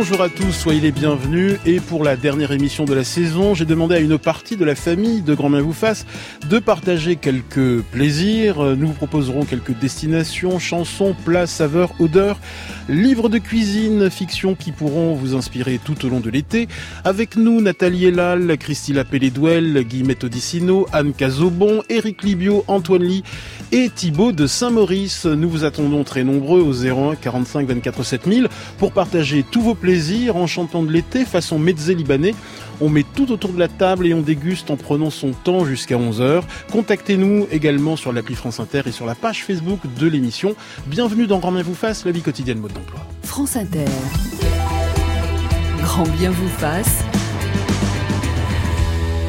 Bonjour à tous, soyez les bienvenus. Et pour la dernière émission de la saison, j'ai demandé à une partie de la famille de Grand Main vous fasse de partager quelques plaisirs. Nous vous proposerons quelques destinations, chansons, plats, saveurs, odeurs, livres de cuisine, fiction qui pourront vous inspirer tout au long de l'été. Avec nous, Nathalie Elal, Christine Pelledouel, Guillemette Odissino, Anne Cazobon, Éric Libio, Antoine Lee et Thibaut de Saint-Maurice. Nous vous attendons très nombreux au 01 45 24 7000 pour partager tous vos plaisirs en chantant de l'été façon mezzé libanais. On met tout autour de la table et on déguste en prenant son temps jusqu'à 11h. Contactez-nous également sur l'appli France Inter et sur la page Facebook de l'émission. Bienvenue dans Grand Bien vous fasse, la vie quotidienne mode d'emploi. France Inter. Grand Bien vous fasse.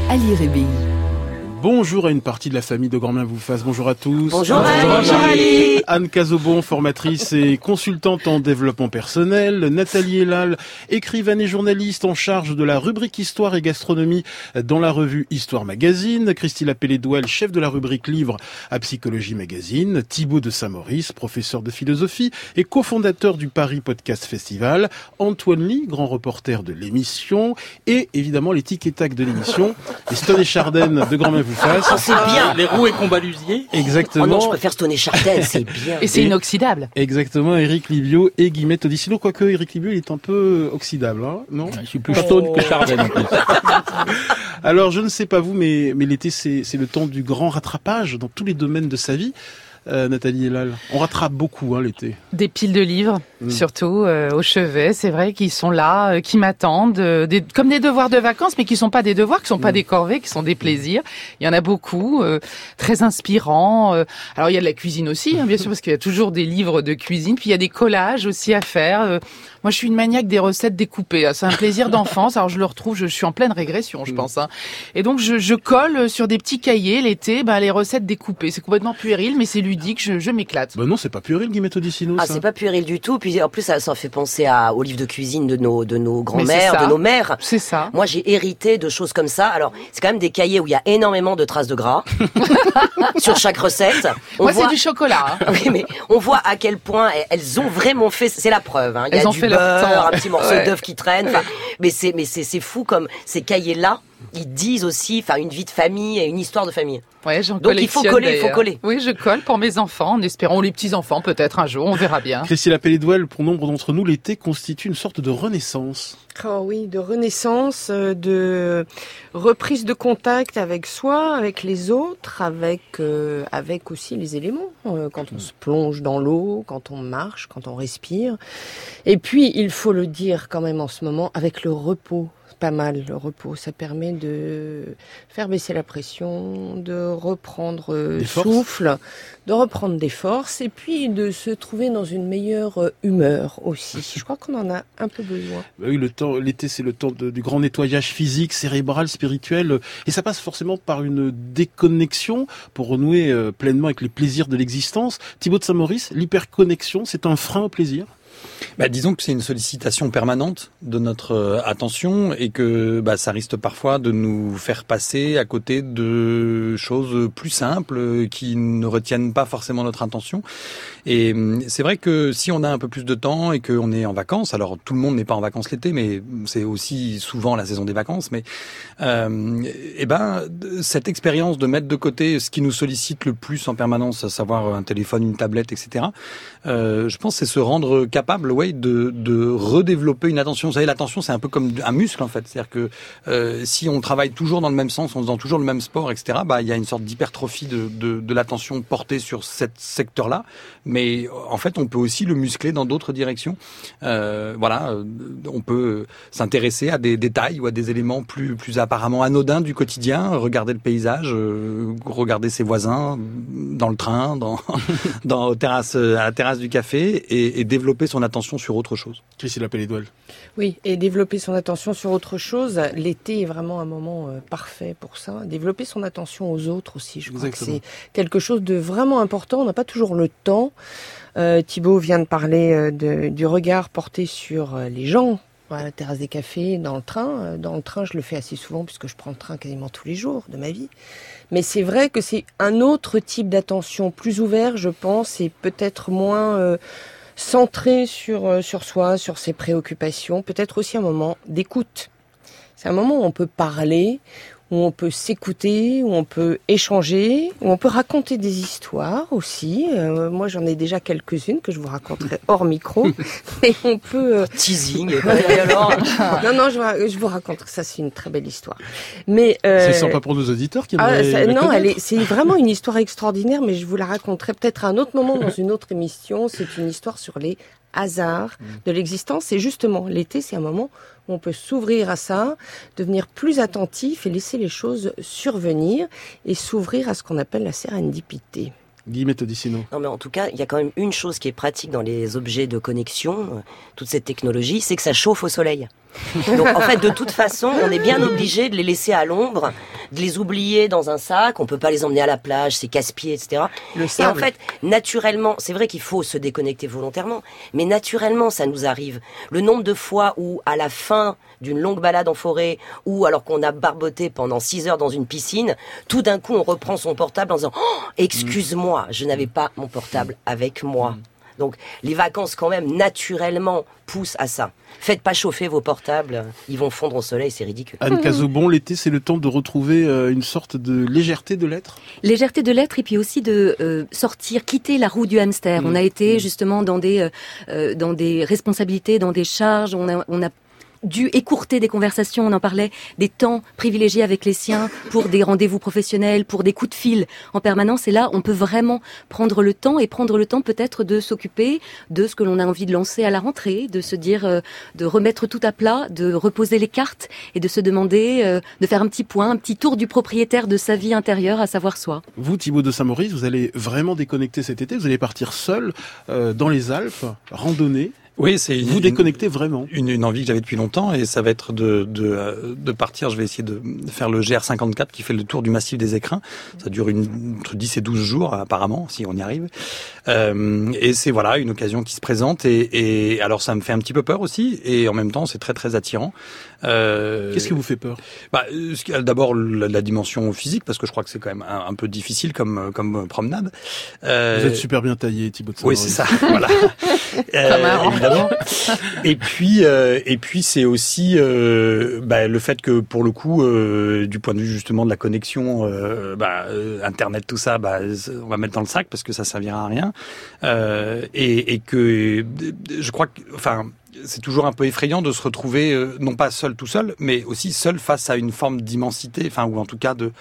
Ali Rébi. Bonjour à une partie de la famille de Grand vous fasse. Bonjour à tous. Bonjour, Bonjour Ali. Anne Cazobon, formatrice et consultante en développement personnel. Nathalie Elal, écrivaine et journaliste en charge de la rubrique Histoire et gastronomie dans la revue Histoire Magazine. Christine Pelledouel, chef de la rubrique Livre à Psychologie Magazine. Thibaut de Saint-Maurice, professeur de philosophie et cofondateur du Paris Podcast Festival. Antoine Lee, grand reporter de l'émission. Et évidemment les tic de l'émission. Et Stone et Chardin de Grand vous ah, c'est bien. Les roues et combalusiers. Exactement. Oh non, je préfère Stone Chardin, c'est bien. Et c'est inoxydable. Exactement, Eric Livio et Guillemette Odissino, quoique Eric Livio il est un peu oxydable, hein, non Je suis plus Stone que Chardin en plus. Alors je ne sais pas vous, mais, mais l'été c'est le temps du grand rattrapage dans tous les domaines de sa vie. Euh, Nathalie Elal On rattrape beaucoup hein, l'été. Des piles de livres, mm. surtout euh, au chevet. C'est vrai qu'ils sont là, euh, qui m'attendent, des, comme des devoirs de vacances, mais qui sont pas des devoirs, qui sont pas mm. des corvées, qui sont des plaisirs. Il y en a beaucoup, très inspirants. alors il y a de la cuisine aussi, hein, bien sûr, parce qu'il y a toujours des livres de cuisine. Puis il y a des collages aussi à faire. Moi, je suis une maniaque des recettes découpées. C'est un plaisir d'enfance. Alors, je le retrouve, je, suis en pleine régression, je mm. pense. Hein. Et donc, je, je, colle sur des petits cahiers l'été bah, les recettes découpées. C'est complètement puéril, mais c'est ludique. Je, je m'éclate. Bah non, c'est pas puéril, Guillemette Odissino. Ah, c'est pas puéril du tout. Puis en plus, ça, ça fait penser à, aux livres de cuisine de nos, de nos grands-mères, de nos mères. C'est ça. Moi, j'ai hérité de choses comme ça. Alors, c'est quand même des cahiers où il y a énormément de traces de gras sur chaque recette. Moi, c'est du chocolat. Hein. oui, mais on voit à quel point elles ont vraiment fait. C'est la preuve. Hein. Il y a du beurre, un petit morceau d'œuf qui traîne. mais c'est mais c'est fou comme ces cahiers là ils disent aussi, enfin, une vie de famille et une histoire de famille. Ouais, j'en Donc il faut coller, il faut coller. Oui, je colle pour mes enfants, en espérant les petits enfants peut-être un jour, on verra bien. Christine Pelledouel, pour nombre d'entre nous, l'été constitue une sorte de renaissance. Oh oui, de renaissance, euh, de reprise de contact avec soi, avec les autres, avec euh, avec aussi les éléments. Euh, quand on se plonge dans l'eau, quand on marche, quand on respire. Et puis, il faut le dire quand même en ce moment, avec le repos pas mal le repos. Ça permet de faire baisser la pression, de reprendre euh, souffle, de reprendre des forces et puis de se trouver dans une meilleure euh, humeur aussi. Je crois qu'on en a un peu besoin. Bah oui, le temps, l'été, c'est le temps du grand nettoyage physique, cérébral, spirituel, et ça passe forcément par une déconnexion pour renouer euh, pleinement avec les plaisirs de l'existence. Thibaut de Saint-Maurice, l'hyperconnexion, c'est un frein au plaisir? Bah, disons que c'est une sollicitation permanente de notre euh, attention et que bah, ça risque parfois de nous faire passer à côté de choses plus simples euh, qui ne retiennent pas forcément notre attention. Et hum, c'est vrai que si on a un peu plus de temps et qu'on est en vacances, alors tout le monde n'est pas en vacances l'été, mais c'est aussi souvent la saison des vacances, mais euh, eh ben cette expérience de mettre de côté ce qui nous sollicite le plus en permanence, à savoir un téléphone, une tablette, etc. Je pense c'est se rendre capable, de, redévelopper une attention. Vous savez, l'attention c'est un peu comme un muscle en fait, c'est-à-dire que euh, si on travaille toujours dans le même sens, en faisant toujours le même sport, etc. Bah il y a une sorte d'hypertrophie de, de, l'attention portée sur cet secteur-là mais en fait, on peut aussi le muscler dans d'autres directions. Euh, voilà, euh, on peut s'intéresser à des détails ou à des éléments plus, plus apparemment anodins du quotidien, regarder le paysage, regarder ses voisins dans le train, dans, dans terrasse, à la terrasse du café, et, et développer son attention sur autre chose. Qu'est-ce qu'il appelle Edouard Oui, et développer son attention sur autre chose. L'été est vraiment un moment parfait pour ça. Développer son attention aux autres aussi, je crois que c'est quelque chose de vraiment important. On n'a pas toujours le temps. Euh, Thibaut vient de parler euh, du regard porté sur euh, les gens à la terrasse des cafés, dans le train. Dans le train, je le fais assez souvent puisque je prends le train quasiment tous les jours de ma vie. Mais c'est vrai que c'est un autre type d'attention, plus ouvert, je pense, et peut-être moins centré sur, euh, sur soi, sur ses préoccupations, peut-être aussi un moment d'écoute. C'est un moment où on peut parler, où on peut s'écouter, où on peut échanger, où on peut raconter des histoires aussi. Euh, moi, j'en ai déjà quelques-unes que je vous raconterai hors micro. Mais on peut... Euh, Teasing. non, non, je, je vous raconterai. Ça, c'est une très belle histoire. Mais euh... c'est sympa pour nos auditeurs qui ah, ça, Non, elle est, c'est vraiment une histoire extraordinaire, mais je vous la raconterai peut-être à un autre moment dans une autre émission. C'est une histoire sur les hasards mm. de l'existence. Et justement, l'été, c'est un moment on peut s'ouvrir à ça, devenir plus attentif et laisser les choses survenir et s'ouvrir à ce qu'on appelle la sérendipité. Guillemette Odissino. Non, mais en tout cas, il y a quand même une chose qui est pratique dans les objets de connexion, euh, toute cette technologie, c'est que ça chauffe au soleil. Donc en fait, de toute façon, on est bien obligé de les laisser à l'ombre, de les oublier dans un sac. On peut pas les emmener à la plage, c'est casse-pied, etc. Le et en fait, naturellement, c'est vrai qu'il faut se déconnecter volontairement, mais naturellement, ça nous arrive. Le nombre de fois où, à la fin d'une longue balade en forêt, ou alors qu'on a barboté pendant six heures dans une piscine, tout d'un coup, on reprend son portable en disant oh, "Excuse-moi, je n'avais pas mon portable avec moi." Donc les vacances quand même naturellement poussent à ça. Faites pas chauffer vos portables, ils vont fondre au soleil, c'est ridicule. Anne Cazobon, l'été c'est le temps de retrouver euh, une sorte de légèreté de l'être? Légèreté de l'être et puis aussi de euh, sortir, quitter la roue du hamster. On a été mmh. justement dans des, euh, dans des responsabilités, dans des charges, on a, on a dû écourter des conversations, on en parlait, des temps privilégiés avec les siens pour des rendez-vous professionnels, pour des coups de fil en permanence. Et là, on peut vraiment prendre le temps et prendre le temps peut-être de s'occuper de ce que l'on a envie de lancer à la rentrée, de se dire, euh, de remettre tout à plat, de reposer les cartes et de se demander, euh, de faire un petit point, un petit tour du propriétaire de sa vie intérieure, à savoir soi. Vous, Thibaut de Saint-Maurice, vous allez vraiment déconnecter cet été. Vous allez partir seul euh, dans les Alpes, randonner. Oui, c'est vous déconnectez vraiment. Une, une, envie que j'avais depuis longtemps et ça va être de, de, de partir. Je vais essayer de faire le GR54 qui fait le tour du massif des écrins. Ça dure une, entre 10 et 12 jours apparemment, si on y arrive. Euh, et c'est voilà une occasion qui se présente et, et, alors ça me fait un petit peu peur aussi et en même temps c'est très très attirant. Euh, Qu'est-ce qui vous fait peur? bah, D'abord la, la, dimension physique parce que je crois que c'est quand même un, un, peu difficile comme comme promenade. Euh, vous êtes super bien taillé, Thibaut. Oui, c'est ça. voilà. euh, et puis euh, et puis c'est aussi euh, bah, le fait que pour le coup, euh, du point de vue justement de la connexion, bah, internet, tout ça, bah, on va mettre dans le sac parce que ça servira à rien. Et, et, que je crois que, enfin c'est toujours un peu effrayant de se retrouver euh, non pas seul tout seul, mais aussi seul face à une forme d'immensité, enfin ou en tout cas de,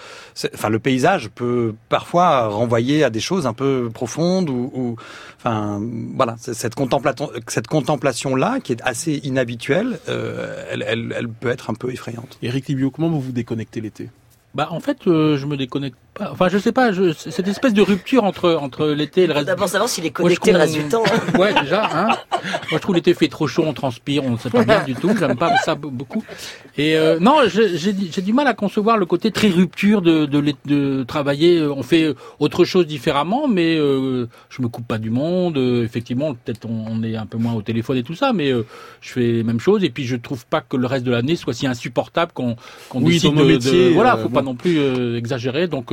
enfin le paysage peut parfois renvoyer à des choses un peu profondes ou, ou enfin voilà cette contemplation, cette contemplation là qui est assez inhabituelle, euh, elle, elle, elle, peut être un peu effrayante. Eric Libio, comment vous vous déconnectez l'été? Bah en fait, euh, je me déconnecte Enfin, je sais pas, je, cette espèce de rupture entre entre l'été et le reste. D'abord savoir s'il est connecté le reste du temps. Hein. Ouais, déjà. Hein. Moi, je trouve l'été fait trop chaud, on transpire, on ne sait pas bien du tout. J'aime pas ça beaucoup. Et euh, non, j'ai du mal à concevoir le côté très rupture de de, de travailler. On fait autre chose différemment, mais euh, je me coupe pas du monde. Euh, effectivement, peut-être on, est un peu moins au téléphone et tout ça, mais euh, je fais les mêmes choses. Et puis, je trouve pas que le reste de l'année soit si insupportable qu'on qu'on oui, décide de, métier, voilà, faut pas non plus exagérer. Donc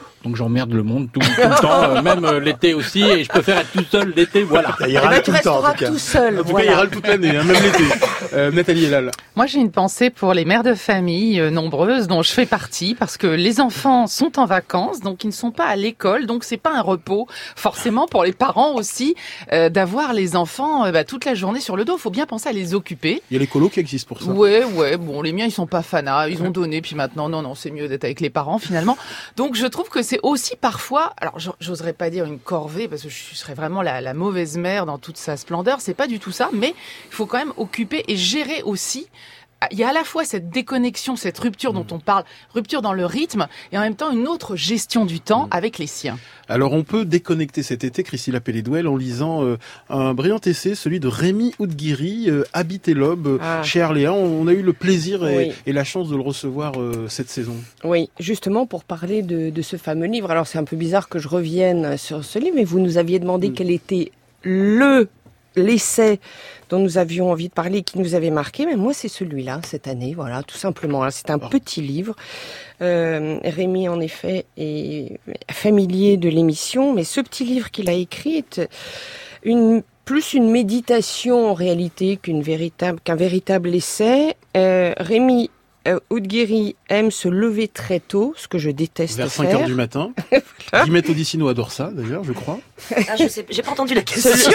donc j'emmerde le monde tout, le temps, euh, même euh, l'été aussi, et je préfère être tout seul l'été, voilà. Il ira eh ben, tout le temps, en tout, tout seul. En tout cas, il râle toute l'année, hein, même l'été. Euh, Nathalie est là. Moi, j'ai une pensée pour les mères de famille euh, nombreuses dont je fais partie, parce que les enfants sont en vacances, donc ils ne sont pas à l'école, donc c'est pas un repos forcément pour les parents aussi d'avoir les enfants bah, toute la journée sur le dos. Il faut bien penser à les occuper. Il y a les colos qui existent pour ça. Ouais, ouais. Bon, les miens ils sont pas fanas, ils ont donné, puis maintenant non, non, c'est mieux d'être avec les parents finalement. Donc je trouve que c'est aussi parfois, alors j'oserais pas dire une corvée parce que je serais vraiment la, mauvaise mère dans toute sa splendeur, c'est pas du tout ça, mais il faut quand même occuper et gérer aussi il y a à la fois cette déconnexion, cette rupture dont mm. on parle, rupture dans le rythme, et en même temps une autre gestion du temps mm. avec les siens. Alors on peut déconnecter cet été, Christine Pelledouel, en lisant euh, un brillant essai, celui de Rémi Oudguiri, euh, Habiter l'aube, euh, ah. chez Arléan. On a eu le plaisir et, la chance de le recevoir cette saison. Oui, justement pour parler de, ce fameux livre. Alors c'est un peu bizarre que je revienne sur ce livre, mais vous nous aviez demandé mm. quel était le l'essai dont nous avions envie de parler, qui nous avait marqué, mais moi c'est celui-là cette année, voilà, tout simplement. C'est un petit livre. Euh, Rémi, en effet, est familier de l'émission, mais ce petit livre qu'il a écrit est une plus une méditation en réalité qu'une véritable qu'un véritable essai. Euh, Rémi euh, aime se lever très tôt, ce que je déteste Vers 5 heures du matin. voilà. Guillemette Odissino adore ça, d'ailleurs, je crois. Ah, je sais, j'ai pas entendu la question.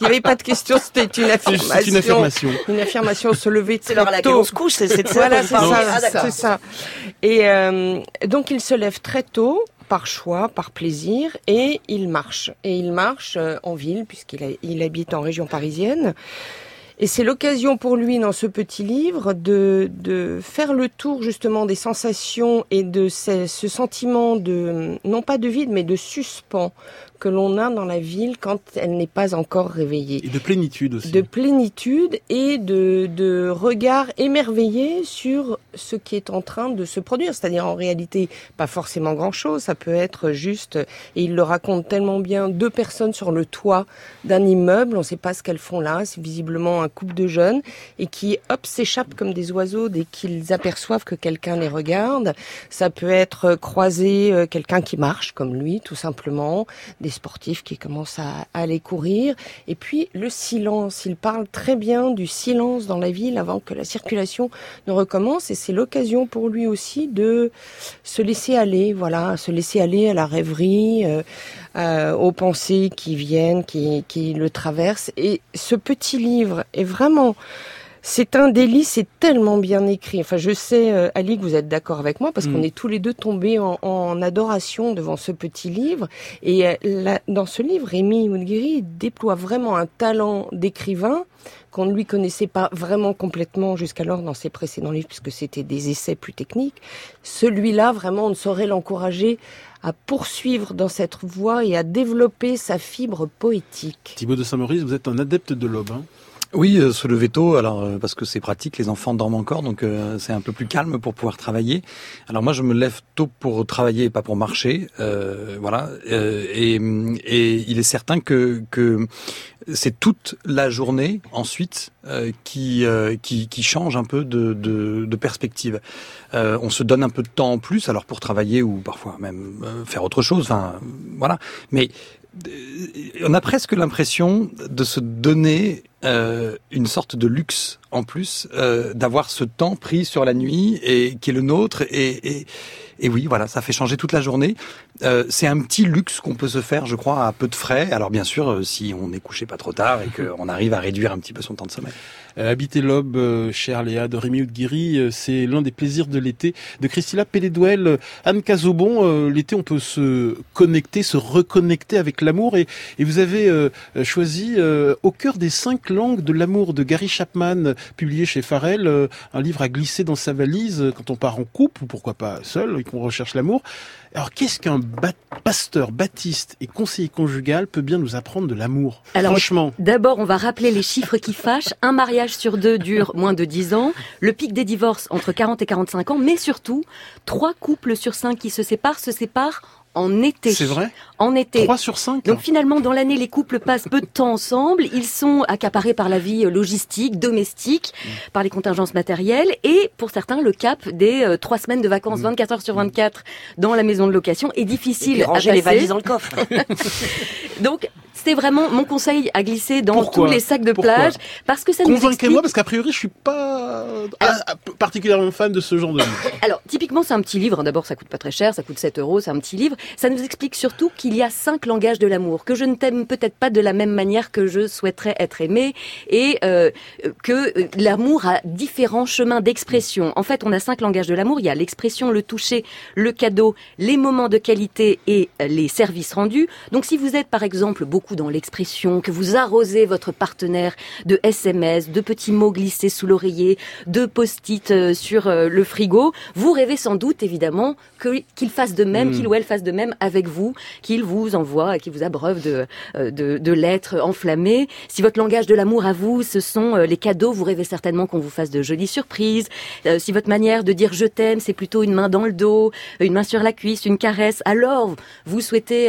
Il n'y avait pas de question, c'était une affirmation. C'est une affirmation. Une affirmation, se lever très tôt. C'est l'heure à on se couche, c'est ça. Voilà, c'est ça, c'est ça. Et euh, donc, il se lève très tôt, par choix, par plaisir, et il marche. Et il marche euh, en ville, puisqu'il il habite en région parisienne. Et c'est l'occasion pour lui, dans ce petit livre, de, de faire le tour justement des sensations et de ce, ce sentiment de, non pas de vide, mais de suspens que l'on a dans la ville quand elle n'est pas encore réveillée. Et de plénitude aussi. De plénitude et de, de regard émerveillé sur ce qui est en train de se produire. C'est-à-dire en réalité pas forcément grand-chose, ça peut être juste, et il le raconte tellement bien, deux personnes sur le toit d'un immeuble, on ne sait pas ce qu'elles font là, c'est visiblement un couple de jeunes, et qui hop s'échappent comme des oiseaux dès qu'ils aperçoivent que quelqu'un les regarde. Ça peut être croiser euh, quelqu'un qui marche comme lui, tout simplement, des sportifs qui commencent à, aller courir. Et puis le silence, il parle très bien du silence dans la ville avant que la circulation ne recommence. Et c'est l'occasion pour lui aussi de se laisser aller, voilà, se laisser aller à la rêverie, euh, euh, aux pensées qui viennent, qui, qui le traversent. Et ce petit livre est vraiment c'est un délice, c'est tellement bien écrit. Enfin, je sais, euh, Ali, que vous êtes d'accord avec moi, parce mm. qu'on est tous les deux tombés en, en, adoration devant ce petit livre. Et euh, là, dans ce livre, Rémi Moudguiri déploie vraiment un talent d'écrivain qu'on ne lui connaissait pas vraiment complètement jusqu'alors dans ses précédents livres, puisque c'était des essais plus techniques. Celui-là, vraiment, on ne saurait l'encourager à poursuivre dans cette voie et à développer sa fibre poétique. Thibaut de Saint-Maurice, vous êtes un adepte de l'aube. Hein oui, euh, se lever tôt, alors euh, parce que c'est pratique, les enfants dorment encore, donc euh, c'est un peu plus calme pour pouvoir travailler. Alors moi, je me lève tôt pour travailler et pas pour marcher, euh, voilà. Et, et, il est certain que, que c'est toute la journée ensuite qui, qui, qui change un peu de, de, de perspective. on se donne un peu de temps en plus, alors pour travailler ou parfois même faire autre chose, enfin voilà. Mais on a presque l'impression de se donner euh, une sorte de luxe en plus euh, d'avoir ce temps pris sur la nuit et qui est le nôtre. Et, et, et oui voilà ça fait changer toute la journée. Euh, c'est un petit luxe qu'on peut se faire je crois à peu de frais. Alors bien sûr euh, si on est couché pas trop tard et qu'on arrive à réduire un petit peu son temps de sommeil. Euh, Habiter l'aube, euh, chère Léa, de Rémi Oudguiri, euh, c'est l'un des plaisirs de l'été. De Christila Pelledouel, Anne Cazobon, l'été on peut se connecter, se reconnecter avec l'amour. Et, et, vous avez choisi Au cœur des cinq langues de l'amour de Gary Chapman, publié chez Farrell, un livre à glisser dans sa valise quand on part en couple ou pourquoi pas seul et qu'on recherche l'amour. Alors, qu'est-ce qu'un pasteur baptiste et conseiller conjugal peut bien nous apprendre de l'amour? Franchement. D'abord, on va rappeler les chiffres qui fâchent. Un mariage sur deux dure moins de 10 ans. Le pic des divorces entre 40 et 45 ans. Mais surtout, trois couples sur cinq qui se séparent se séparent en été. C'est vrai En été. 3 sur 5 Donc finalement, dans l'année, les couples passent peu de temps ensemble. Ils sont accaparés par la vie logistique, domestique, mm. par les contingences matérielles. Et pour certains, le cap des euh, trois semaines de vacances, 24 mm. heures sur 24, dans la maison de location est difficile et à passer. les valises dans le coffre. Donc, c'est vraiment mon conseil à glisser dans tous les sacs de plage parce que ça nous Convainquez-moi parce qu'a priori je suis pas particulièrement fan de ce genre de livre. Alors typiquement c'est un petit livre. D'abord ça coûte pas très cher, ça coûte 7 euros, c'est un petit livre. Ça nous explique surtout qu'il y a cinq langages de l'amour, que je ne t'aime peut-être pas de la même manière que je souhaiterais être aimé et euh, que euh, l'amour a différents chemins d'expression. En fait on a cinq langages de l'amour. Il y a l'expression, le toucher, le cadeau, les moments de qualité et les services rendus. Donc si vous êtes par exemple beaucoup dans l'expression, que vous arrosez votre partenaire de SMS, de petits mots glissés sous l'oreiller, de post-it euh, sur euh, le frigo, vous rêvez sans doute évidemment qu'il fasse de même, hmm. qu'il ou elle fasse de même avec vous, qu'il vous envoie, qu'il vous abreuve de, euh, de, de, lettres enflammées. Si votre langage de l'amour à vous, ce sont les cadeaux, vous rêvez certainement qu'on vous fasse de jolies surprises. si votre manière de dire je t'aime, c'est plutôt une main dans le dos, une main sur la cuisse, une caresse, alors vous souhaitez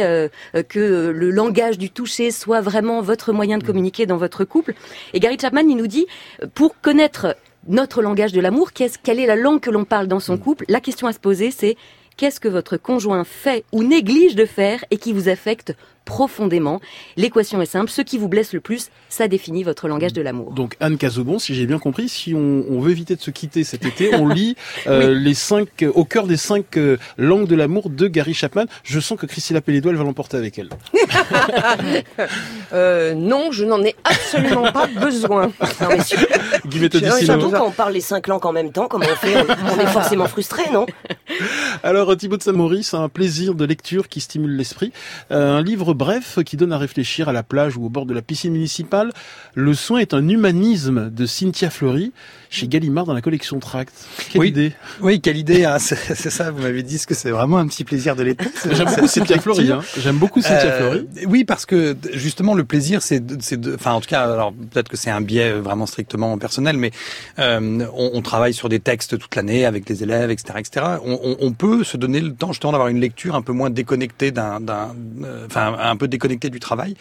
que le langage du toucher soit vraiment votre moyen de communiquer dans votre couple. Et Gary Chapman, il nous dit, pour connaître notre langage de l'amour, quelle est la langue que l'on parle dans son couple La question à se poser, c'est qu'est-ce que votre conjoint fait ou néglige de faire et qui vous affecte profondément. L'équation est simple, ce qui vous blesse le plus, ça définit votre langage de l'amour. Donc Anne Cazobon, si j'ai bien compris, si on, veut éviter de se quitter cet été, on lit euh, les cinq au cœur des cinq euh, langues de l'amour de Gary Chapman. Je sens que Christine Pellédois va l'emporter avec elle. euh, non, je n'en ai absolument pas besoin. Non, mais surtout quand on parle les cinq langues en même temps, comment on fait on, est forcément frustré, non? Alors Thibaut de Saint-Maurice, un plaisir de lecture qui stimule l'esprit. Euh, un livre bref qui donne à réfléchir à la plage ou au bord de la piscine municipale. Le soin est un humanisme de Cynthia Fleury chez Gallimard dans la collection Tract. Quelle oui, idée Oui, quelle idée. Hein. c'est ça, vous m'avez dit que c'est vraiment un petit plaisir de l'été. J'aime beaucoup Cynthia Fleury. Hein. J'aime beaucoup Cynthia euh, Fleury. Oui, parce que justement le plaisir, c'est, de, enfin en tout cas, alors peut-être que c'est un biais vraiment strictement personnel, mais euh, on, on, travaille sur des textes toute l'année avec les élèves, etc., etc. On, on, peut se donner le temps justement d'avoir une lecture un peu moins déconnectée d'un, d'un, euh, enfin un peu déconnectée du travail.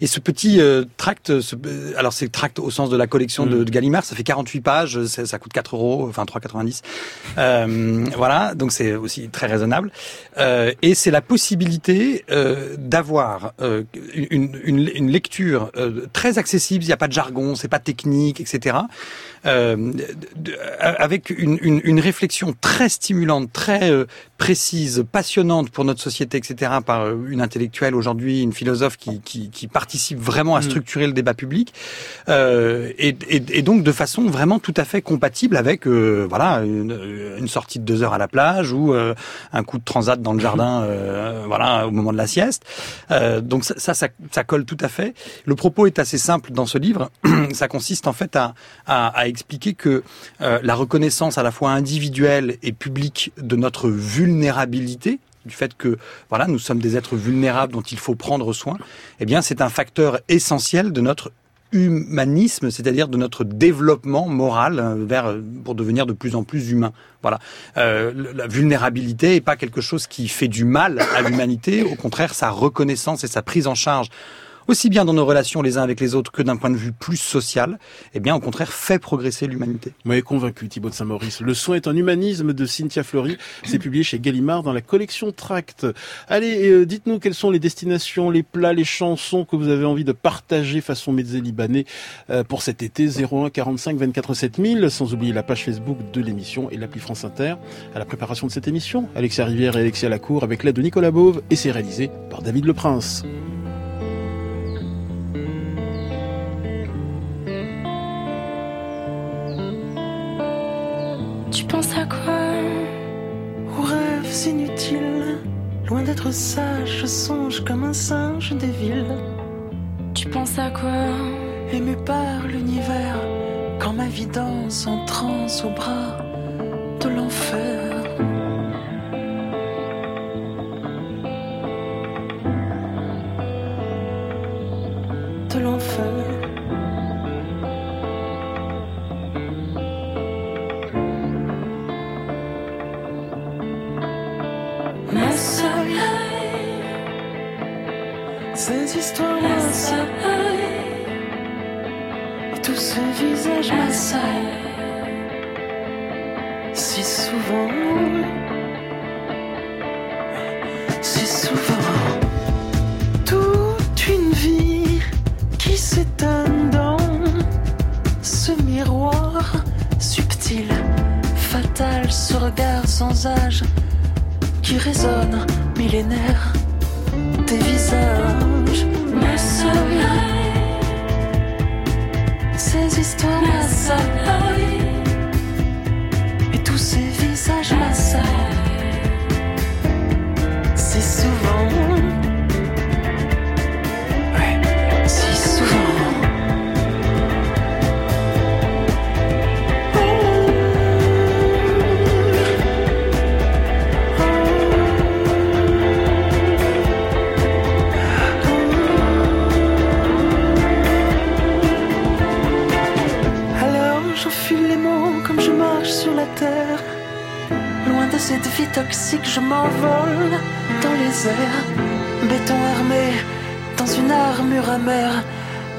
Et ce petit euh, tract, ce, alors c'est tract au sens de la collection de, mm. de Gallimard, ça fait 48 pages ça coûte 4 euros, enfin 3,90. Euh, voilà, donc c'est aussi très raisonnable. Euh, et c'est la possibilité euh, d'avoir euh, une, une, une, lecture très accessible. Il n'y a pas de jargon, c'est pas technique, etc. Avec une, réflexion très stimulante, très précise, passionnante pour notre société, etc. Par une intellectuelle aujourd'hui, une philosophe qui, qui, qui, participe vraiment à mm. structurer le débat public, et, et, et, donc de façon vraiment tout à fait compatible avec voilà une, une, sortie de deux heures à la plage ou un coup de transat dans le jardin, euh, voilà, au moment de la sieste. Euh, donc ça, ça, ça, colle tout à fait. Le propos est assez simple dans ce livre. ça consiste en fait à, à, à expliquer que euh, la reconnaissance à la fois individuelle et publique de notre vulnérabilité, du fait que voilà nous sommes des êtres vulnérables dont il faut prendre soin, eh bien c'est un facteur essentiel de notre humanisme, c'est-à-dire de notre développement moral euh, vers pour devenir de plus en plus humain. Voilà, euh, la vulnérabilité est pas quelque chose qui fait du mal à l'humanité. Au contraire, sa reconnaissance et sa prise en charge aussi bien dans nos relations les uns avec les autres que d'un point de vue plus social, eh bien, au contraire, fait progresser l'humanité. M'avez convaincu, Thibaut de Saint-Maurice. Le soin est un humanisme de Cynthia Fleury. C'est publié chez Gallimard dans la collection Tract. Allez, euh, dites-nous quelles sont les destinations, les plats, les chansons que vous avez envie de partager façon médecin libanais euh, pour cet été 01 45 24 7000, sans oublier la page Facebook de l'émission et l'appli France Inter. À la préparation de cette émission, Alexia Rivière et Alexia Lacour avec l'aide de Nicolas Beauve et c'est réalisé par David Le Prince. Je songe comme un singe des villes. Tu penses à quoi? Ému par l'univers, quand ma vie danse en transe au bras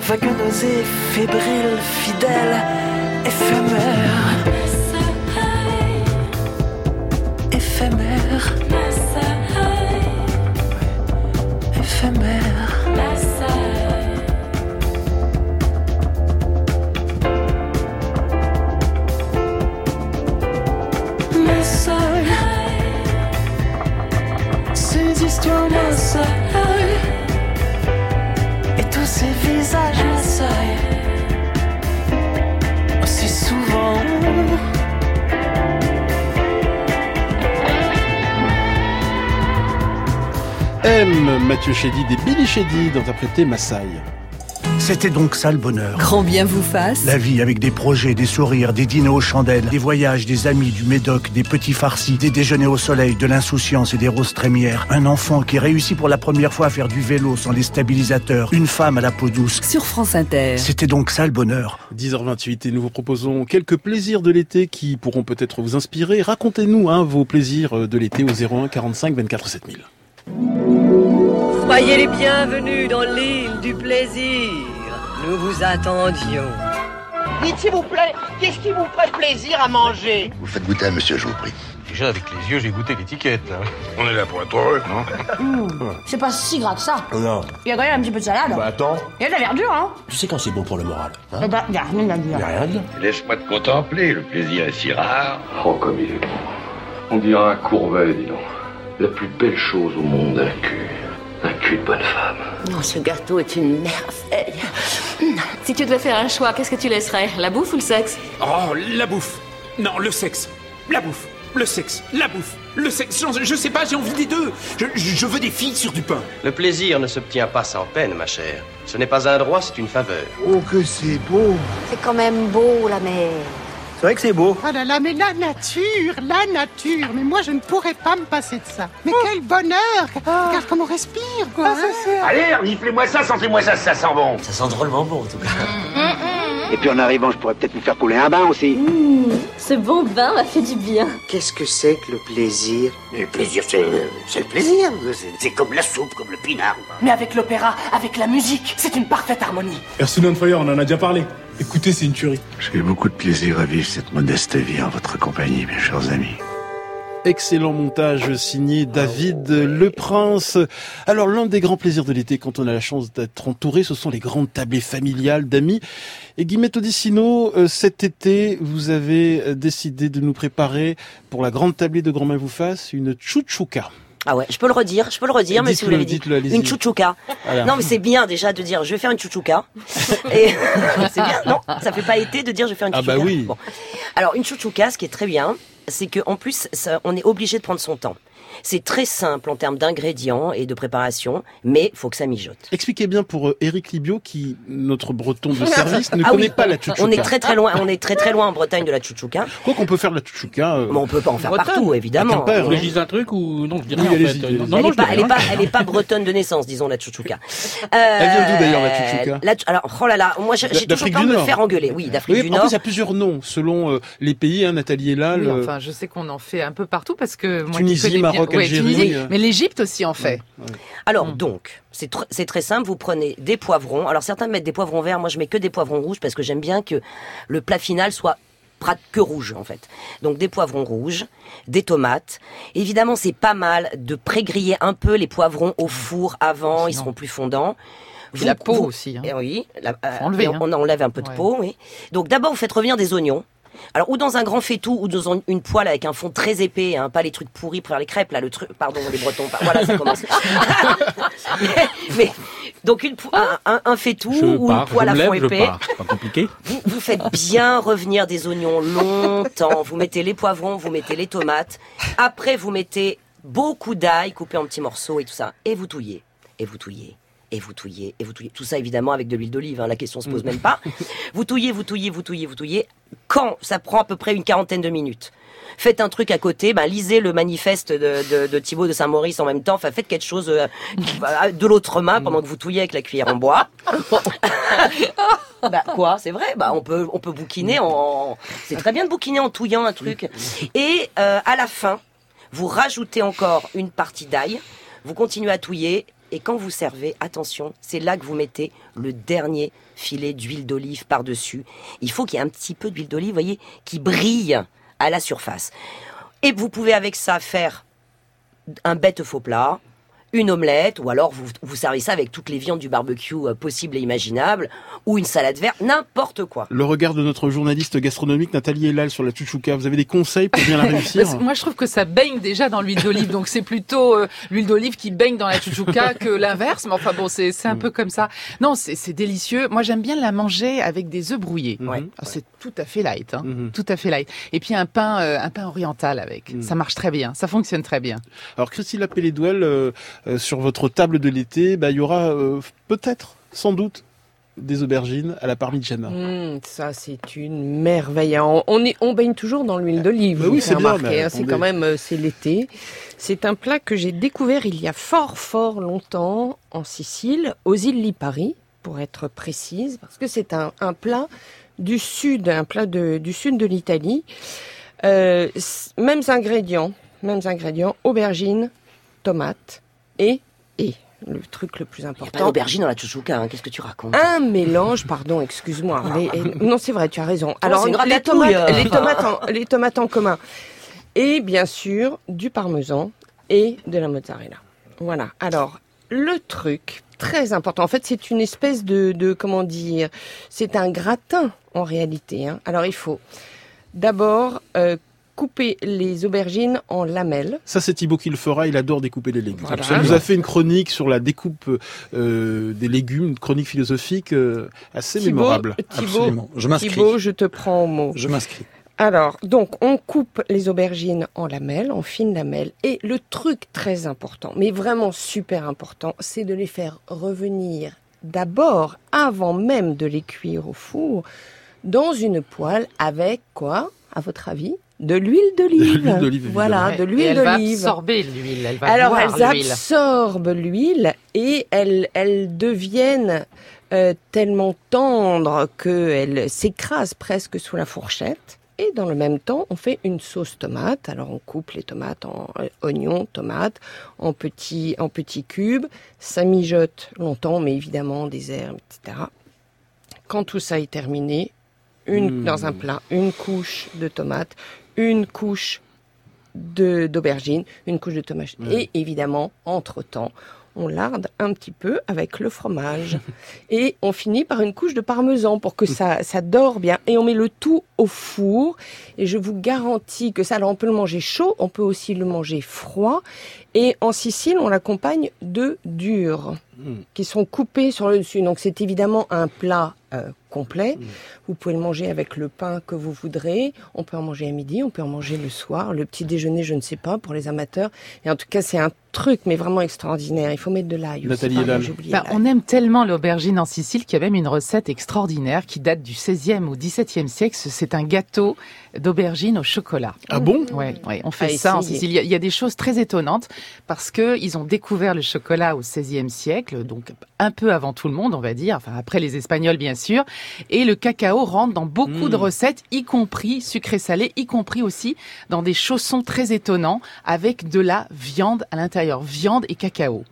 Vague fébrile, fidèle, éphémère. Chédid interprété Maasai. C'était donc ça le bonheur. Grand bien vous fasse. La vie avec des projets, des sourires, des dîners aux chandelles, des voyages, des amis, du médoc, des petits farcis, des déjeuners au soleil, de l'insouciance et des roses trémières. Un enfant qui réussit pour la première fois à faire du vélo sans les stabilisateurs. Une femme à la peau douce. Sur France Inter. C'était donc ça le bonheur. 10h28 et nous vous proposons quelques plaisirs de l'été qui pourront peut-être vous inspirer. Racontez-nous hein, vos plaisirs de l'été au 01 45 24 7000. Soyez les bienvenus dans l'île du plaisir. Nous vous attendions. Dites s'il vous plaît, qu'est-ce qui vous ferait plaisir à manger Vous faites goûter à monsieur, je vous prie. Déjà, avec les yeux, j'ai goûté l'étiquette. On est là pour être heureux, non mmh, C'est pas si gras que ça. Non. Il y a quand même un petit peu de salade. Bah attends. Il y a de la verdure, hein. Tu sais quand c'est bon pour le moral hein Eh bah, y a rien à dire. Y a rien à dire. Laisse-moi te contempler, le plaisir est si rare. Oh, comme il est bon. On dirait un courvet, dis donc. La plus belle chose au monde, un cul. Un cul de bonne femme. Oh, ce gâteau est une merveille. Si tu devais faire un choix, qu'est-ce que tu laisserais? La bouffe ou le sexe? Oh, la bouffe. Non, le sexe. La bouffe. Le sexe. La bouffe. Le sexe. Je, je sais pas, j'ai envie des deux. Je, je, veux des filles sur du pain. Le plaisir ne s'obtient pas sans peine, ma chère. Ce n'est pas un droit, c'est une faveur. Oh, que c'est beau. C'est quand même beau, la mer. C'est vrai que c'est beau. Oh là là, mais la nature, la nature. Mais moi, je ne pourrais pas me passer de ça. Mais oh. quel bonheur Ah. Regarde comme on respire, quoi. Ah, hein Allez, reniflez-moi ça, sentez-moi ça, ça sent bon. Ça sent drôlement bon, en tout cas. Et puis en arrivant, je pourrais peut-être vous faire couler un bain aussi. Mmh, ce bon bain m'a fait du bien. Qu'est-ce que c'est que le plaisir? Le plaisir, c'est le plaisir. C'est comme la soupe, comme le pinard. Mais avec l'opéra, avec la musique, c'est une parfaite harmonie. Earth on Fire, on en a déjà parlé. Écoutez, c'est une tuerie. J'ai beaucoup de plaisir à vivre cette modeste vie en votre compagnie, mes chers amis. Excellent montage signé David Le Prince. Alors l'un des grands plaisirs de l'été quand on a la chance d'être entouré, ce sont les grandes tablées familiales d'amis. Et Guillemette Odissino, euh, cet été, vous avez décidé de nous préparer pour la grande tablée de Grand Main vous fasse une chouchouka. Ah ouais, je peux le redire, je peux le redire, mais si vous l'avez dit. Une chouchouka. Voilà. Non, mais c'est bien déjà de dire je vais faire une chouchouka. Et c'est bien, non Ça fait pas été de dire je vais faire une chouchouka. Ah bah oui. Bon. Alors une chouchouka, ce qui est très bien, c'est que en plus, ça, on est obligé de prendre son temps. C'est très simple en termes d'ingrédients et de préparation, mais faut que ça mijote. Expliquez bien pour euh, Eric Libio, qui notre breton de service ne ah connaît oui. pas la chouchouka. On est très très loin, on est très très loin en Bretagne de la chouchouka. Quoi qu'on peut faire de la chouchouka. Euh... Mais on peut pas en faire partout, évidemment. Vous voulez que je dise un truc ou non je dirais Oui, en allez-y, fait. allez-y. Non, elle, non, pas, elle est rien. pas, elle est pas bretonne de naissance, disons la chouchouka. Euh, Elle vient d'où, d'ailleurs, la chouchouka la- Alors, oh là là, moi j'ai toujours peur de me faire engueuler. Oui, d'Afrique Oui, du en plus, Nord. il y a plusieurs noms selon euh, les pays. Hein, Nathalie est là. Le- enfin, je sais qu'on en fait un peu partout parce que moi Tunisie, bien- Maroc, ouais, Algérie, Tunisie, euh. mais l'Égypte aussi en fait. Alors Mm. donc, c'est tr- c'est très simple. Vous prenez des poivrons. Alors certains mettent des poivrons verts. Moi, je mets que des poivrons rouges parce que j'aime bien que le plat final soit que rouge en fait. Donc des poivrons rouges, des tomates. Évidemment, c'est pas mal de pré-griller un peu les poivrons au four avant. Ils seront plus fondants. Et la peau aussi, hein. Eh oui, la- euh, enlever, et on, hein. on enlève un peu de Ouais. peau. Oui. Donc d'abord, vous faites revenir des oignons. Alors ou dans un grand faitout ou dans une poêle avec un fond très épais, hein, pas les trucs pourris pour faire les crêpes là, le truc, pardon les Bretons, par- voilà ça commence. mais, mais- donc une po- un, un, un faitout Je ou une poêle à fond épais. pars. C'est pas compliqué. Vous, vous faites bien revenir des oignons longtemps. Vous mettez les poivrons, vous mettez les tomates. Après, vous mettez beaucoup d'ail coupé en petits morceaux et tout ça. Et vous touillez. Et vous touillez. Et vous touillez. Et vous touillez. Tout ça, évidemment, avec de l'huile d'olive. hein. La question se pose même pas. Vous touillez, vous touillez, vous touillez, vous touillez. Quand ça prend à peu près une quarantaine de minutes. Faites un truc à côté, ben, lisez le manifeste de, de, de Thibaut de Saint-Maurice en même temps. Faites quelque chose euh, de l'autre main pendant que vous touillez avec la cuillère en bois. Bah quoi, c'est vrai. Bah on peut on peut bouquiner. C'est très bien de bouquiner en touillant un truc. Et euh, à la fin, vous rajoutez encore une partie d'ail. Vous continuez à touiller. Et quand vous servez, attention, c'est là que vous mettez le dernier filet d'huile d'olive par-dessus. Il faut qu'il y ait un petit peu d'huile d'olive, voyez, qui brille à la surface. Et vous pouvez avec ça faire un bête faux plat, une omelette, ou alors vous, vous servez ça avec toutes les viandes du barbecue euh, possibles et imaginables, ou une salade verte, n'importe quoi. Le regard de notre journaliste gastronomique Nathalie Elal sur la chouchouka, vous avez des conseils pour bien la réussir Moi je trouve que ça baigne déjà dans l'huile d'olive, donc c'est plutôt euh, l'huile d'olive qui baigne dans la chouchouka que l'inverse, mais enfin bon, c'est un mm. peu comme ça. Non, c'est délicieux. Moi j'aime bien la manger avec des œufs brouillés. Mm-hmm. Ouais. C'est tout à fait light, hein. Mm-hmm. tout à fait light. Et puis un pain, euh, un pain oriental avec, mm. ça marche très bien, ça fonctionne très bien. Alors Christine Lapélédouel, euh, euh, sur votre table de l'été, bah, il y aura euh, peut-être, sans doute, des aubergines à la parmigiana. Mmh, ça, c'est une merveille. On, on, baigne toujours dans l'huile d'olive. Bah oui, c'est bien. Hein, c'est quand même, c'est l'été. C'est un plat que j'ai découvert il y a fort, fort longtemps en Sicile, aux îles Lipari, pour être précise, parce que c'est un, plat du sud, un plat du sud de l'Italie. mêmes ingrédients, mêmes ingrédients, aubergines, tomates et et le truc le plus important. Il n'y a pas d'aubergine dans la chouchouka, hein. qu'est-ce que tu racontes Un mélange, pardon, excuse-moi. non, c'est vrai, tu as raison. Alors, les, tomates, les, tomates en, les tomates en commun. Et bien sûr, du parmesan et de la mozzarella. Voilà. Alors, le truc très important, en fait, c'est une espèce de, de comment dire, c'est un gratin en réalité. Hein. Alors, il faut d'abord euh, couper les aubergines en lamelles. Ça, c'est Thibaut qui le fera. Il adore découper les légumes. Ça nous a fait une chronique sur la découpe euh, des légumes, une chronique philosophique euh, assez mémorable. Thibaut, Je Thibaut, je te prends au mot. Je m'inscris. Alors, donc, on coupe les aubergines en lamelles, en fines lamelles. Et le truc très important, mais vraiment super important, c'est de les faire revenir d'abord, avant même de les cuire au four, dans une poêle avec quoi, à votre avis? De l'huile d'olive. Voilà, de l'huile d'olive. Elle va absorber l'huile. Elle va Alors elles absorbent l'huile et elles, elles deviennent euh, tellement tendres qu'elles s'écrasent presque sous la fourchette. Et dans le même temps, on fait une sauce tomate. Alors on coupe les tomates en euh, oignons, tomates, en petits, en petits cubes. Ça mijote longtemps, mais évidemment des herbes, etc. Quand tout ça est terminé, une, hmm. dans un plat, une couche de tomates, une couche de d'aubergine, une couche de tomate. Et évidemment, entre-temps, on larde un petit peu avec le fromage. et on finit par une couche de parmesan pour que ça, ça dort bien. Et on met le tout au four. Et je vous garantis que ça, alors on peut le manger chaud, on peut aussi le manger froid. Et en Sicile, on l'accompagne de durs hmm. qui sont coupés sur le dessus. Donc c'est évidemment un plat euh, complet. Mm. Vous pouvez le manger avec le pain que vous voudrez. On peut en manger à midi, on peut en manger le soir. Le petit déjeuner, je ne sais pas, pour les amateurs. Et en tout cas, c'est un truc, mais vraiment extraordinaire. Il faut mettre de l'ail. Nathalie bah, On aime tellement l'aubergine en Sicile qu'il y a même une recette extraordinaire qui date du 16e ou 17e siècle. C'est un gâteau d'aubergine au chocolat. Ah bon? Ouais, ouais, on fait ça en Sicile. Il y, a, des choses très étonnantes parce que ils ont découvert le chocolat au 16e siècle, donc un peu avant tout le monde, on va dire, enfin après les Espagnols bien sûr. Et le cacao rentre dans beaucoup de mmh. recettes, y compris sucré-salé, y compris aussi dans des chaussons très étonnants avec de la viande à l'intérieur, viande et cacao.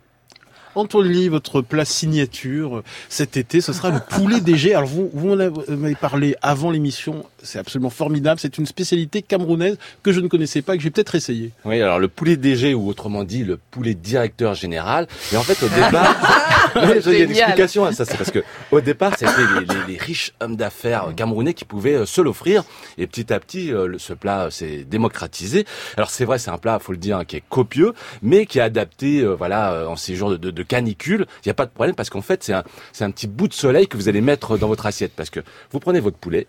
Lee, votre plat signature cet été, ce sera le poulet DG. Alors vous, vous en avez parlé avant l'émission, c'est absolument formidable. C'est une spécialité camerounaise que je ne connaissais pas, que j'ai peut-être essayé. Oui, alors le poulet DG ou autrement dit le poulet directeur général. Et en fait au départ, il y a une explication à ça, c'est parce que au départ c'était les, les, riches hommes d'affaires camerounais qui pouvaient euh, se l'offrir. Et petit à petit, euh, ce plat s'est démocratisé. Alors c'est vrai, c'est un plat, faut le dire, qui est copieux, mais qui est adapté, euh, voilà, en ces jours de, de canicule, il n'y a pas de problème parce qu'en fait, c'est un, c'est un petit bout de soleil que vous allez mettre dans votre assiette parce que vous prenez votre poulet,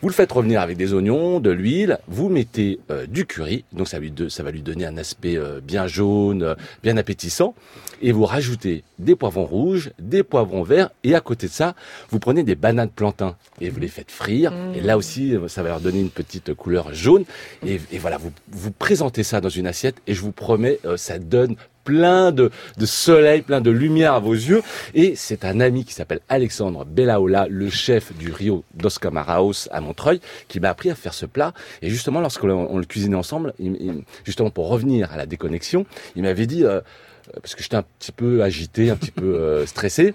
vous le faites revenir avec des oignons, de l'huile, vous mettez euh, du curry, donc ça, lui va lui donner un aspect euh, bien jaune, euh, bien appétissant, et vous rajoutez des poivrons rouges, des poivrons verts, et à côté de ça, vous prenez des bananes plantains et vous les faites frire, et là aussi, ça va leur donner une petite couleur jaune, et, et voilà, vous, vous présentez ça dans une assiette, et je vous promets, ça donne plein de, soleil, plein de lumière à vos yeux. Et c'est un ami qui s'appelle Alexandre Bellaola, le chef du Rio dos Camaraos à Montreuil, qui m'a appris à faire ce plat. Et justement, lorsqu'on le cuisinait ensemble, justement pour revenir à la déconnexion, il m'avait dit, euh, parce que j'étais un petit peu agité, un petit peu euh, stressé,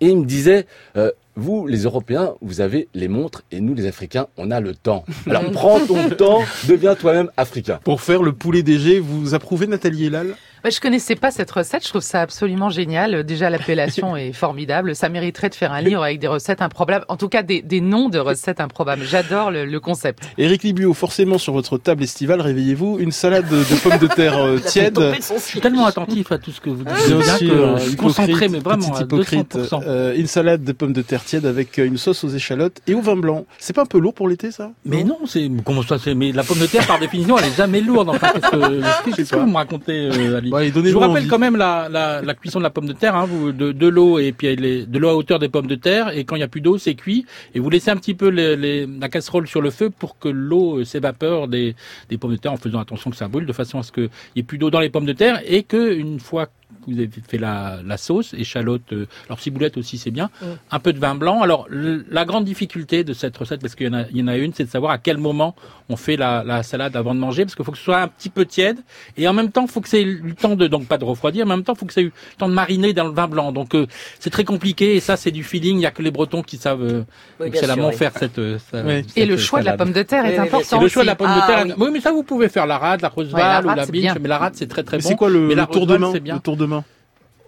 et il me disait, euh, vous, les Européens, vous avez les montres et nous, les Africains, on a le temps. Alors prends ton temps, deviens toi-même africain. Pour faire le poulet DG, vous approuvez Nathalie Elal Bah, je connaissais pas cette recette. Je trouve ça absolument génial. Déjà, l'appellation est formidable. Ça mériterait de faire un livre avec des recettes improbables. En tout cas, des, des noms de recettes improbables. J'adore le, le, concept. Éric Libio, forcément, sur votre table estivale, réveillez-vous, une salade de, pommes de terre euh, tiède. Je suis tellement attentif à tout ce que vous dites. Bien sûr, je suis concentré, mais vraiment petit hypocrite. Euh, une salade de pommes de terre tiède avec euh, une sauce aux échalotes et au vin blanc. C'est pas un peu lourd pour l'été, ça? Mais non, c'est comment ça c'est Mais la pomme de terre, par définition, elle est jamais lourde. Enfin, qu'est-ce que, vous me racontez, euh, Ali? Bah, Je vous rappelle quand même la, la, la, cuisson de la pomme de terre. Hein, vous, de, de l'eau et puis les, de l'eau à hauteur des pommes de terre. Et quand il y a plus d'eau, c'est cuit. Et vous laissez un petit peu les, les, la casserole sur le feu pour que l'eau s'évapore des, des pommes de terre en faisant attention que ça brûle, de façon à ce qu'il y ait plus d'eau dans les pommes de terre et que une fois vous avez fait la, la sauce, échalote, euh, alors ciboulette aussi c'est bien, un peu de vin blanc. Alors la grande difficulté de cette recette, parce qu'il y en a, il y en a une, c'est de savoir à quel moment on fait la, la salade avant de manger, parce qu'il faut que ce soit un petit peu tiède, et en même temps, il faut que ça ait eu le temps de, donc pas de refroidir, mais en même temps, il faut que eu le temps de mariner dans le vin blanc. Donc euh, c'est très compliqué, et ça c'est du feeling, il n'y a que les Bretons qui savent euh, oui, excellemment oui. faire cette, euh, oui. Et le choix salade. de la pomme de terre est important. Et le choix de la pomme de terre, ah, oui. mais ça vous pouvez faire la rade, la roseval ou la binge, mais la rade c'est très très bon. C'est quoi le, le tour de main Le tour de main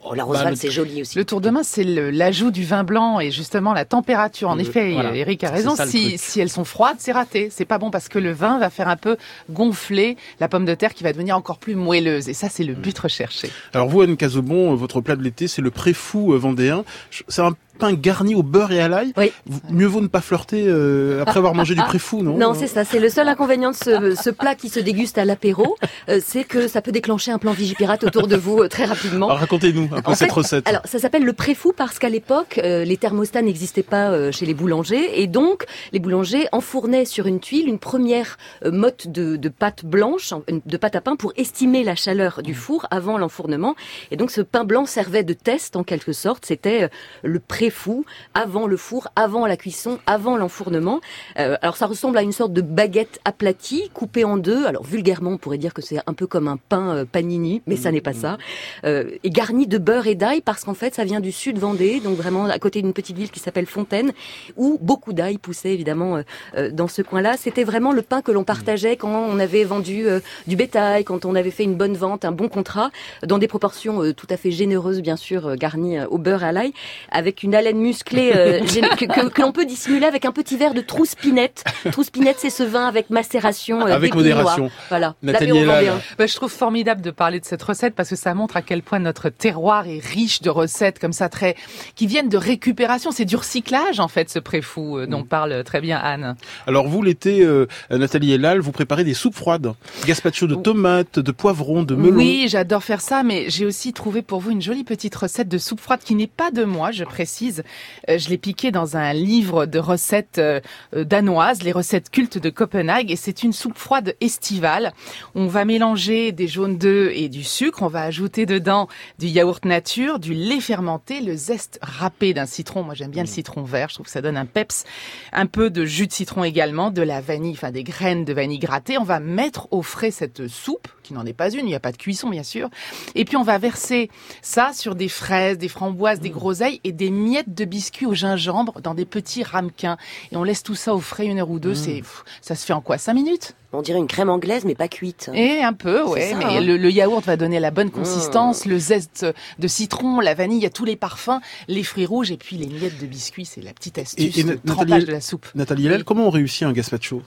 Oh, la bah, c'est joli aussi. Le tour de main, c'est l'ajout du vin blanc et justement la température. En le, effet, voilà. Eric a raison. Si, si, elles sont froides, c'est raté. C'est pas bon parce que le vin va faire un peu gonfler la pomme de terre qui va devenir encore plus moelleuse. Et ça, c'est le but recherché. Alors vous, Anne Casobon, votre plat de l'été, c'est le préfou vendéen. C'est un pain garni au beurre et à l'ail. Oui. Mieux vaut ne pas flirter euh, après avoir mangé du préfou, non Non, c'est ça. C'est le seul inconvénient de ce, ce plat qui se déguste à l'apéro, euh, c'est que ça peut déclencher un plan vigipirate autour de vous euh, très rapidement. Racontez-nous un peu en cette fait, recette. Alors, ça s'appelle le préfou parce qu'à l'époque, euh, les thermostats n'existaient pas euh, chez les boulangers et donc les boulangers enfournaient sur une tuile une première motte de, de pâte blanche, de pâte à pain pour estimer la chaleur du four avant l'enfournement. Et donc, ce pain blanc servait de test en quelque sorte. C'était le préfou fou avant le four, avant la cuisson, avant l'enfournement. Euh, alors ça ressemble à une sorte de baguette aplatie, coupée en deux. Alors vulgairement, on pourrait dire que c'est un peu comme un pain euh, panini, mais ça n'est pas ça. Euh, et garni de beurre et d'ail parce qu'en fait, ça vient du sud Vendée, donc vraiment à côté d'une petite ville qui s'appelle Fontaine, où beaucoup d'ail poussait évidemment dans ce coin-là. C'était vraiment le pain que l'on partageait quand on avait vendu du bétail, quand on avait fait une bonne vente, un bon contrat, dans des proportions tout à fait généreuses, bien sûr, garnies au beurre et à l'ail, avec une haleine musclée que, que, que l'on peut dissimuler avec un petit verre de trouspinette. Trouspinette, c'est ce vin avec macération. avec modération. Voilà. Nathalie bah, je trouve formidable de parler de cette recette parce que ça montre à quel point notre terroir est riche de recettes comme ça très qui viennent de récupération. C'est du recyclage en fait ce préfou euh, dont mm. parle très bien Anne. Alors vous l'été, euh, Nathalie et Lal, vous préparez des soupes froides, gazpacho de tomates, de poivrons, de melons. Oui, j'adore faire ça, mais j'ai aussi trouvé pour vous une jolie petite recette de soupe froide qui n'est pas de moi, je précise. Euh, je l'ai piquée dans un livre de recettes euh, danoises, les recettes cultes de Copenhague, et c'est une soupe froide estivale. On va mélanger des jaunes d'œufs et du sucre. On va ajouter dedans du yaourt nature, du lait fermenté, le zeste râpé d'un citron. Moi, j'aime bien le citron vert. Je trouve que ça donne un peps. Un peu de jus de citron également, de la vanille, enfin des graines de vanille grattées. On va mettre au frais cette soupe, qui n'en est pas une. Il n'y a pas de cuisson, bien sûr. Et puis, on va verser ça sur des fraises, des framboises, des groseilles et des miettes de biscuits au gingembre dans des petits ramequins. Et on laisse tout ça au frais une heure ou deux. Mmh. C'est, ça se fait en quoi? Cinq minutes? On dirait une crème anglaise, mais pas cuite. Et un peu, ouais. Ça, mais hein. le, le, yaourt va donner la bonne consistance, mmh. le zeste de citron, la vanille, il y a tous les parfums, les fruits rouges et puis les miettes de biscuits. C'est la petite astuce. Et, et Nathalie, de la soupe. Nathalie Hélène, comment on réussit un gazpacho?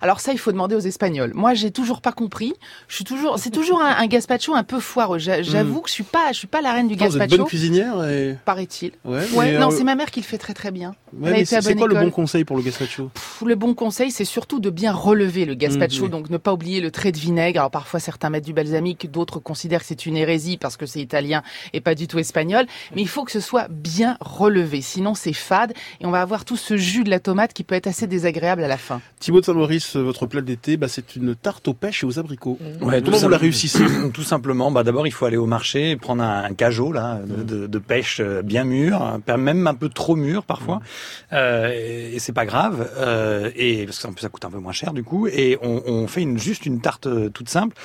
Alors ça, il faut demander aux Espagnols. Moi, j'ai toujours pas compris. Je suis toujours, c'est toujours un, un, gazpacho un peu foireux. J'avoue mm. que je suis pas, je suis pas la reine du gazpacho. Vous êtes bonne cuisinière et... paraît-il. Ouais. ouais non, euh... c'est ma mère qui le fait très très bien. Ouais, c'est quoi le bon conseil pour le gazpacho? Pff, Le bon conseil, c'est surtout de bien relever le gazpacho. Mm, donc ne pas oublier le trait de vinaigre. Alors parfois certains mettent du balsamique, d'autres considèrent que c'est une hérésie parce que c'est italien et pas du tout espagnol. Mais il faut que ce soit bien relevé, sinon c'est fade et on va avoir tout ce jus de la tomate qui peut être assez désagréable à la fin. Thibaut de Saint-Maurice, votre plat d'été bah, c'est une tarte aux pêches et aux abricots. Ouais, Comment vous la réussissez Tout simplement, bah, d'abord il faut aller au marché, prendre un, un cajot là, de, de, de, pêche euh, bien mûr, même un peu trop mûr parfois, euh, et, et c'est pas grave, euh, et parce que ça coûte un peu moins cher du coup, et on, on fait une, juste une tarte euh, toute simple.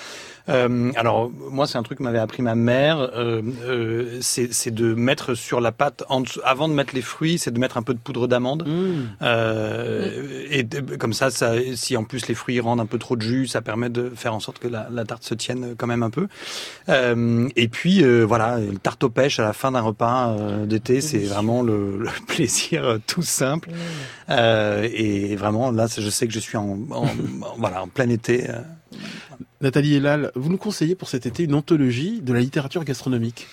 Euh, alors moi, c'est un truc que m'avait appris ma mère. Euh, euh, c'est de mettre sur la pâte, en, avant de mettre les fruits, c'est de mettre un peu de poudre d'amande. Mmh. Et comme ça, ça, si en plus les fruits rendent un peu trop de jus, ça permet de faire en sorte que la, la tarte se tienne quand même un peu. Et puis voilà, le tarte aux pêches à la fin d'un repas d'été, c'est vraiment le, le, plaisir tout simple. Mmh. et vraiment là, je sais que je suis en, en, en voilà en plein été. Nathalie Elal, vous nous conseillez pour cet été une anthologie de la littérature gastronomique?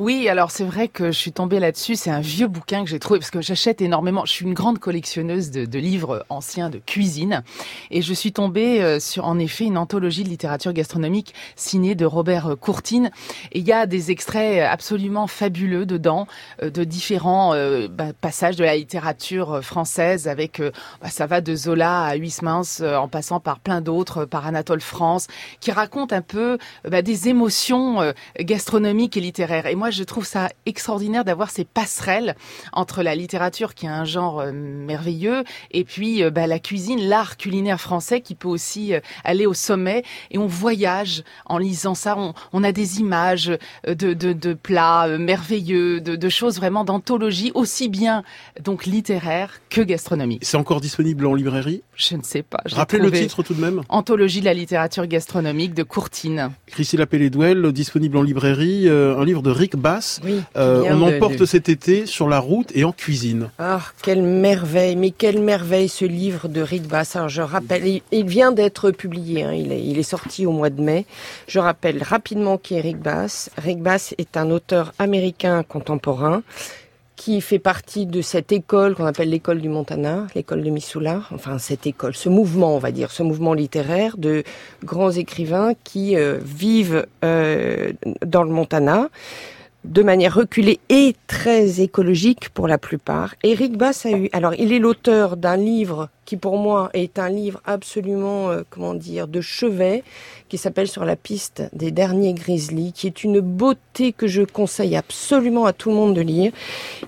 Oui, alors c'est vrai que je suis tombée là-dessus. C'est un vieux bouquin que j'ai trouvé parce que j'achète énormément. Je suis une grande collectionneuse de, de, livres anciens de cuisine et je suis tombée euh, sur en effet une anthologie de littérature gastronomique signée de Robert Courtine. Et il y a des extraits absolument fabuleux dedans euh, de différents euh, bah, passages de la littérature française. Avec bah, ça va de Zola à Huysmans en passant par plein d'autres, par Anatole France, qui racontent un peu bah, des émotions gastronomiques et littéraires. Et moi je trouve ça extraordinaire d'avoir ces passerelles entre la littérature, qui est un genre euh, merveilleux, et puis euh, bah, la cuisine, l'art culinaire français, qui peut aussi euh, aller au sommet. Et on voyage en lisant ça. On, a des images de, de, plats merveilleux, de, choses vraiment d'anthologie, aussi bien donc littéraire que gastronomique. C'est encore disponible en librairie? Je ne sais pas. Rappelez le titre tout de même. Anthologie de la littérature gastronomique de Courtine. Christine Pelledouel, disponible en librairie, un livre de Rick Basse. Euh, on emporte cet été sur la route et en cuisine. Ah, quelle merveille, mais quelle merveille ce livre de Rick Bass. Alors je rappelle, il, vient d'être publié, hein. il, est, il, est, sorti au mois de mai. Je rappelle rapidement qui est Rick Bass. Rick Bass est un auteur américain contemporain qui fait partie de cette école qu'on appelle l'école du Montana, l'école de Missoula, enfin cette école, ce mouvement, on va dire, ce mouvement littéraire de grands écrivains qui euh, vivent euh, dans le Montana de manière reculée et très écologique pour la plupart. Eric Bass a eu, alors il est l'auteur d'un livre qui pour moi est un livre absolument, euh, comment dire, de chevet, qui s'appelle Sur la piste des derniers grizzlies, qui est une beauté que je conseille absolument à tout le monde de lire.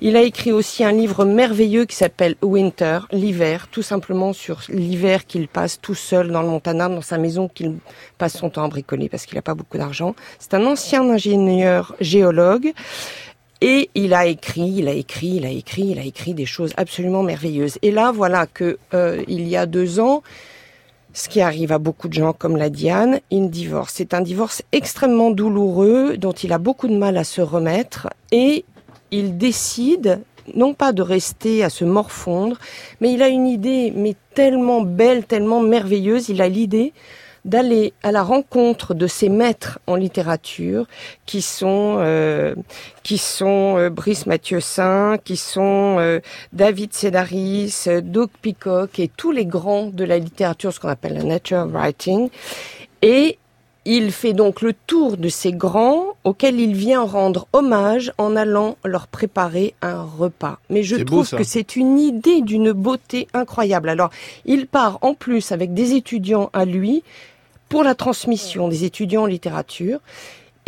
Il a écrit aussi un livre merveilleux qui s'appelle Winter, l'hiver, tout simplement sur l'hiver qu'il passe tout seul dans le Montana, dans sa maison qu'il passe son temps à bricoler parce qu'il n'a pas beaucoup d'argent. C'est un ancien ingénieur géologue. Et il a écrit, il a écrit, il a écrit, il a écrit des choses absolument merveilleuses. Et là, voilà que euh, il y a deux ans, ce qui arrive à beaucoup de gens, comme la Diane, il divorce. C'est un divorce extrêmement douloureux, dont il a beaucoup de mal à se remettre, et il décide non pas de rester à se morfondre, mais il a une idée, mais tellement belle, tellement merveilleuse. Il a l'idée d'aller à la rencontre de ses maîtres en littérature qui sont euh, qui sont euh, Brice Mathieu-Saint, qui sont euh, David Sedaris, Doug Peacock et tous les grands de la littérature, ce qu'on appelle la nature writing. Et il fait donc le tour de ces grands auxquels il vient rendre hommage en allant leur préparer un repas. Mais je trouve que c'est une idée d'une beauté incroyable. Alors, il part en plus avec des étudiants à lui pour la transmission des étudiants en littérature.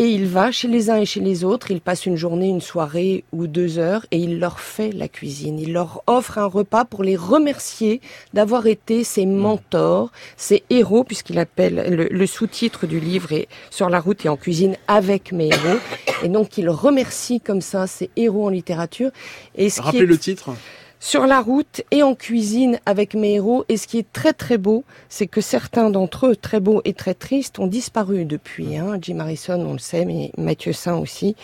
Et il va chez les uns et chez les autres, il passe une journée, une soirée ou deux heures et il leur fait la cuisine. Il leur offre un repas pour les remercier d'avoir été ses mentors, ses héros, puisqu'il appelle le, sous-titre du livre est Sur la route et en cuisine avec mes héros. Et donc il remercie comme ça ses héros en littérature. Et ce Rappelez le titre sur la route et en cuisine avec mes héros. Et ce qui est très très beau, c'est que certains d'entre eux, très beaux et très tristes, ont disparu depuis. Hein. Jim Harrison, on le sait, mais Mathieu Saint aussi.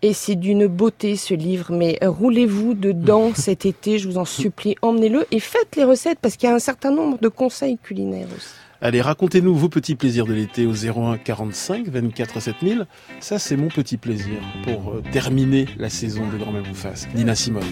Et c'est d'une beauté ce livre, mais roulez-vous dedans cet été, je vous en supplie, emmenez-le et faites les recettes parce qu'il y a un certain nombre de conseils culinaires aussi. Allez, racontez-nous vos petits plaisirs de l'été au 01 45 24 7000. Ça, c'est mon petit plaisir pour euh, terminer la saison de Grand fasse. Nina Simone.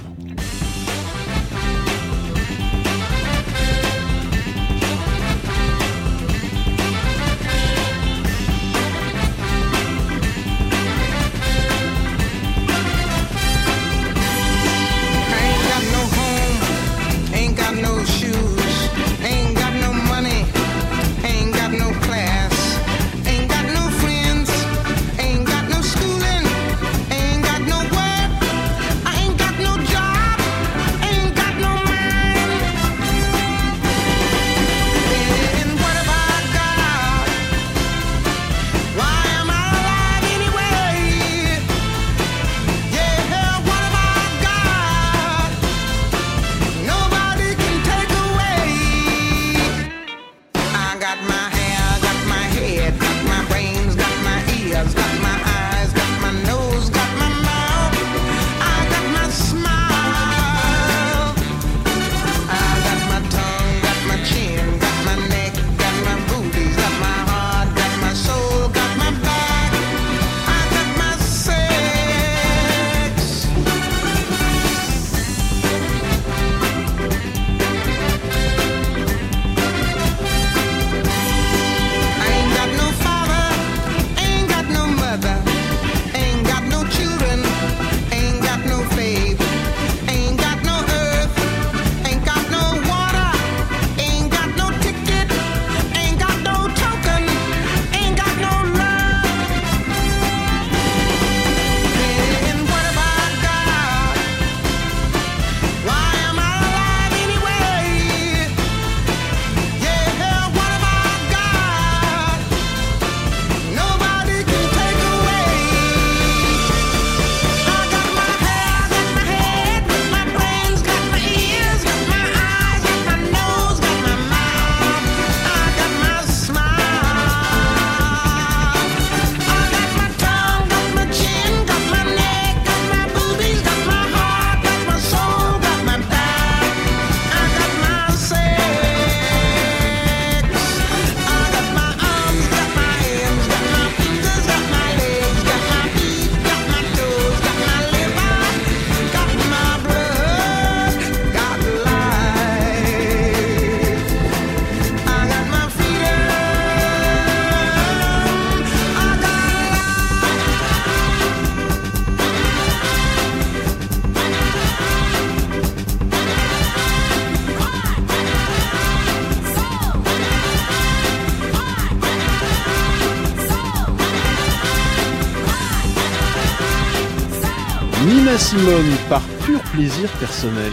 Plaisir personnel.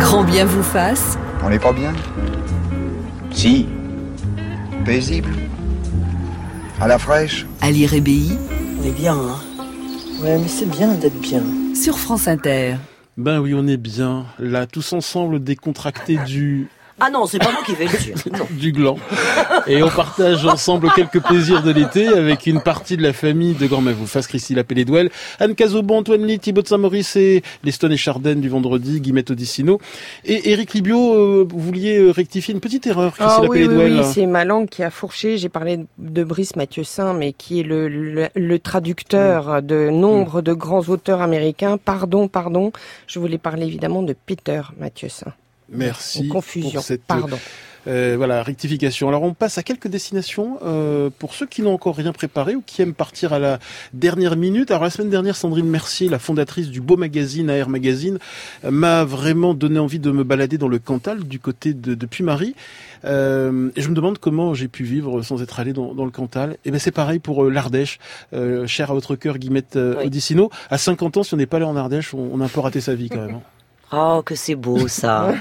Grand bien vous fasse. On n'est pas bien Si. Paisible. À la fraîche. À l'Irébéi. On est bien, hein Ouais, mais c'est bien d'être bien. Sur France Inter. Ben oui, on est bien. Là, tous ensemble, décontractés du ah non, c'est pas moi qui vais le dire. du gland. Et on partage ensemble quelques plaisirs de l'été avec une partie de la famille de Grand Face Christy Lapelé-Douel, Anne Cazobon, Antoine Lee, Thibaut de Saint-Maurice et Leston et Chardenne du vendredi, Guillemette Odissino. Et Eric Libio, euh, vous vouliez euh, rectifier une petite erreur, Christy ah, oui, oui, oui, c'est ma langue qui a fourché. J'ai parlé de Brice Mathieu Saint, mais qui est le, le, traducteur mm. de nombre de grands auteurs américains. Pardon, pardon. Je voulais parler évidemment de Peter Mathieu Saint. Merci. confusion. Pour cette, Pardon. Euh, voilà, rectification. Alors on passe à quelques destinations euh, pour ceux qui n'ont encore rien préparé ou qui aiment partir à la dernière minute. Alors la semaine dernière, Sandrine Mercier, la fondatrice du beau magazine AR Magazine, euh, m'a vraiment donné envie de me balader dans le Cantal du côté de, de Puy-Marie. Euh, et je me demande comment j'ai pu vivre sans être allé dans, dans le Cantal. Et ben c'est pareil pour euh, l'Ardèche, euh, cher à votre cœur, Guillemette Odissino. À 50 ans, si on n'est pas allé en Ardèche, on, on, a un peu raté sa vie quand même. Hein. Oh, que c'est beau ça.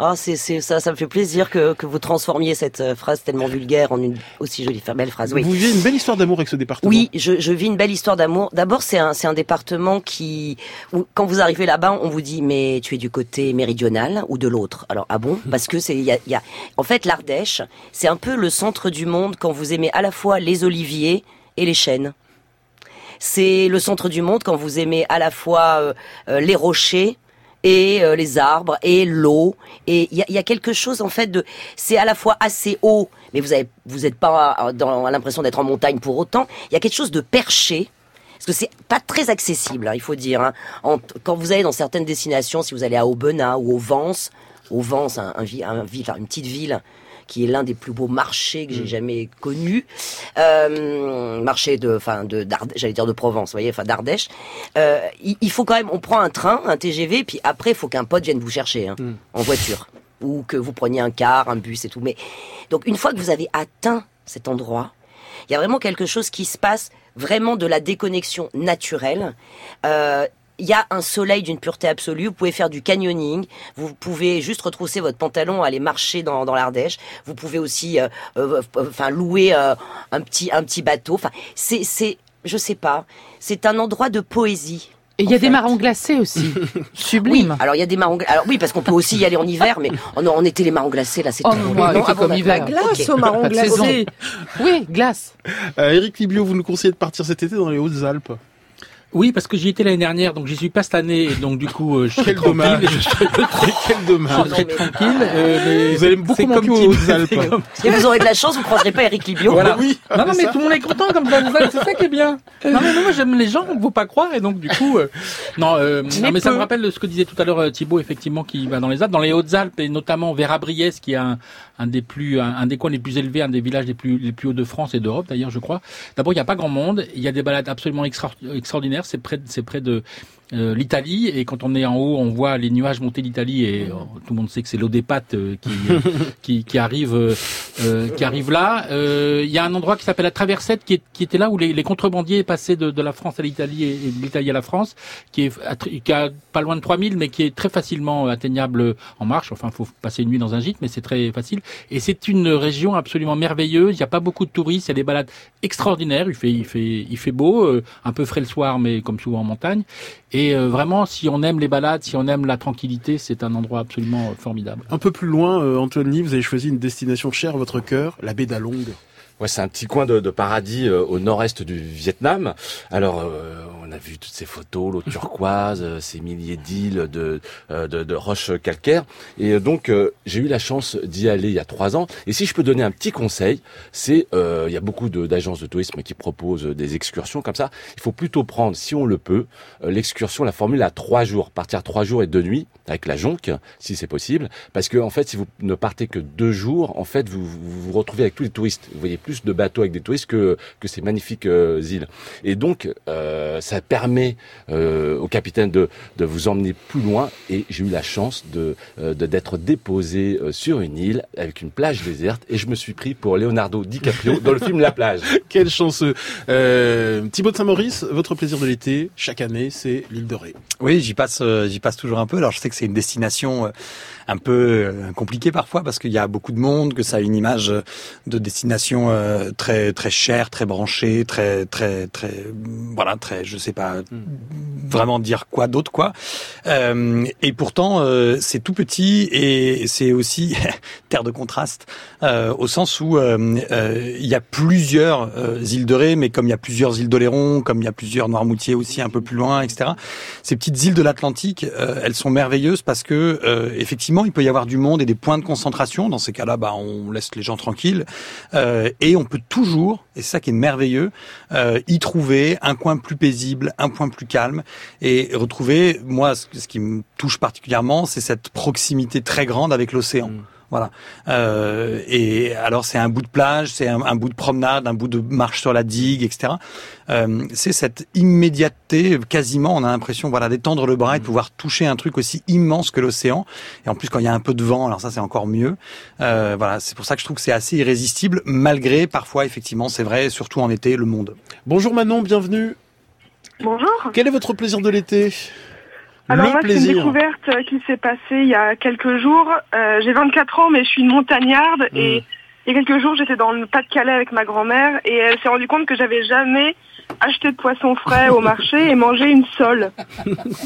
oh, c'est c'est ça, ça me fait plaisir que, que vous transformiez cette euh, phrase tellement vulgaire en une aussi jolie, belle phrase. Oui. Vous vivez une belle histoire d'amour avec ce département. Oui, je, je vis une belle histoire d'amour. D'abord, c'est un c'est un département qui, où, quand vous arrivez là-bas, on vous dit mais tu es du côté méridional ou de l'autre. Alors ah bon? Parce que c'est il y a, y a en fait l'Ardèche, c'est un peu le centre du monde quand vous aimez à la fois les oliviers et les chênes. C'est le centre du monde quand vous aimez à la fois euh, euh, les rochers et euh, les arbres et l'eau et il y a, y a, quelque chose en fait de c'est à la fois assez haut mais vous avez vous n'êtes pas euh, dans l'impression d'être en montagne pour autant il y a quelque chose de perché parce que c'est pas très accessible hein, il faut dire hein. quand vous allez dans certaines destinations si vous allez à Aubenas ou au Vence au Vence un, un, un, une petite ville qui est l'un des plus beaux marchés que j'ai mm. jamais connu. Euh, marché de, enfin, de, j'allais dire de Provence, vous voyez, enfin d'Ardèche. Euh, il, faut quand même, on prend un train, un TGV, puis après, il faut qu'un pote vienne vous chercher hein, mm. en voiture ou que vous preniez un car, un bus et tout. Mais donc une fois que vous avez atteint cet endroit, il y a vraiment quelque chose qui se passe vraiment de la déconnexion naturelle. Euh, il y a un soleil d'une pureté absolue. Vous pouvez faire du canyoning. Vous pouvez juste retrousser votre pantalon, aller marcher dans, dans l'Ardèche. Vous pouvez aussi, euh, euh, enfin, louer euh, un petit un petit bateau. Enfin, c'est c'est, je sais pas. C'est un endroit de poésie. Et il y a des marrons glacés aussi. Sublime. Oui, alors il y a des marrons Alors oui, parce qu'on peut aussi y aller en hiver, mais on, on était les marrons glacés là, c'était oh, moi, non, comme hiver. La glace aux marrons glacés. Oui, glace. Euh, Eric Libio, vous nous conseillez de partir cet été dans les Hautes-Alpes oui, parce que j'y étais l'année dernière, donc j'y suis pas cette année, et donc du coup, euh, je suis Quel dommage. Je suis Quel dommage. Je suis tranquille. Euh, mais vous allez beaucoup manquer aux Alpes. Et vous aurez de la chance, vous croiserez pas Eric Libio. Voilà. Oui, non, non, mais tout le monde est content comme ça. C'est ça qui est bien. Non, mais moi j'aime les gens, on ne faut pas croire, et donc du coup, euh, non, euh, non, mais ça me rappelle ce que disait tout à l'heure euh, Thibaut, effectivement, qui va dans les Alpes, dans les Hautes-Alpes, et notamment vers Abriès, qui est un, un des plus, un, des coins les plus élevés, un des villages les plus, les plus hauts de France et d'Europe d'ailleurs, je crois. D'abord, il n'y a pas grand monde. Il y a des balades absolument extraordinaires. C'est près, de euh, l'Italie et quand on est en haut, on voit les nuages monter l'Italie et euh, tout le monde sait que c'est l'eau des pâtes euh, qui, qui, qui arrive qui arrive là. Il y a un endroit qui s'appelle la Traversette qui, est, qui était là où les, les contrebandiers passaient de, de la France à l'Italie et, de l'Italie à la France, qui est qui a pas loin de 3000 mais qui est très facilement atteignable en marche. Enfin, faut passer une nuit dans un gîte, mais c'est très facile. Et c'est une région absolument merveilleuse. Il n'y a pas beaucoup de touristes. Il y a des balades extraordinaires. Il fait il fait il fait beau, un peu frais le soir, mais comme souvent en montagne. Et euh, vraiment, si on aime les balades, si on aime la tranquillité, c'est un endroit absolument euh, formidable. Un peu plus loin, euh, Anthony, vous avez choisi une destination chère à votre cœur, la baie d'Along. Ouais, c'est un petit coin de, de paradis au nord-est du Vietnam. Alors, on a vu toutes ces photos, l'eau turquoise, euh, ces milliers d'îles de, euh, de, de, roches calcaires. Et euh, donc, j'ai eu la chance d'y aller il y a trois ans. Et si je peux donner un petit conseil, c'est il y a beaucoup d'agences de, tourisme qui proposent des excursions comme ça. Il faut plutôt prendre, si on le peut, l'excursion, la formule à trois jours, partir trois jours et deux nuits avec la jonque, si c'est possible, parce que en fait, si vous ne partez que deux jours, en fait, vous vous, vous retrouvez avec tous les touristes. Vous voyez plus plus de bateaux avec des touristes que, que ces magnifiques îles. Et donc, ça permet au capitaine de, de vous emmener plus loin. Et j'ai eu la chance de d'être déposé sur une île avec une plage déserte. Et je me suis pris pour Leonardo DiCaprio dans le film La plage. Quel chanceux. Euh, Thibaut de Saint-Maurice, votre plaisir de l'été, chaque année, c'est l'île de Ré. Oui, j'y passe, j'y passe toujours un peu. Alors je sais que c'est une destination un peu euh, compliqué parfois parce qu'il y a beaucoup de monde, que ça a une image de destination euh, très très chère, très branchée, très très très voilà très je sais pas vraiment dire quoi d'autre quoi. Euh, et pourtant euh, c'est tout petit et c'est aussi terre de contraste euh, au sens où il y a plusieurs îles de Ré, mais comme il y a plusieurs îles d'Oléron, comme il y a plusieurs Noirmoutier aussi un peu plus loin, etc. Ces petites îles de l'Atlantique, elles sont merveilleuses parce que effectivement il peut y avoir du monde et des points de concentration. Dans ces cas-là, bah, on laisse les gens tranquilles. Euh, et on peut toujours, et c'est ça qui est merveilleux, euh, y trouver un coin plus paisible, un point plus calme, et retrouver, moi, ce, qui me touche particulièrement, c'est cette proximité très grande avec l'océan. Mm. Voilà. Euh, et alors c'est un bout de plage, c'est un, bout de promenade, un bout de marche sur la digue, etc. Euh, c'est cette immédiateté, quasiment, on a l'impression, voilà, d'étendre le bras et de pouvoir toucher un truc aussi immense que l'océan. Et en plus, quand il y a un peu de vent, alors ça c'est encore mieux. Euh, voilà, c'est pour ça que je trouve que c'est assez irrésistible, malgré parfois, effectivement, c'est vrai, surtout en été, le monde. Bonjour Manon, bienvenue. Bonjour. Quel est votre plaisir de l'été? Alors moi, c'est une découverte euh, qui s'est passée il y a quelques jours. Euh, j'ai 24 ans, mais je suis une montagnarde et hmm. il y a quelques jours, j'étais dans le Pas-de-Calais avec ma grand-mère et elle s'est rendue compte que j'avais jamais acheter de poissons frais au marché et manger une sole.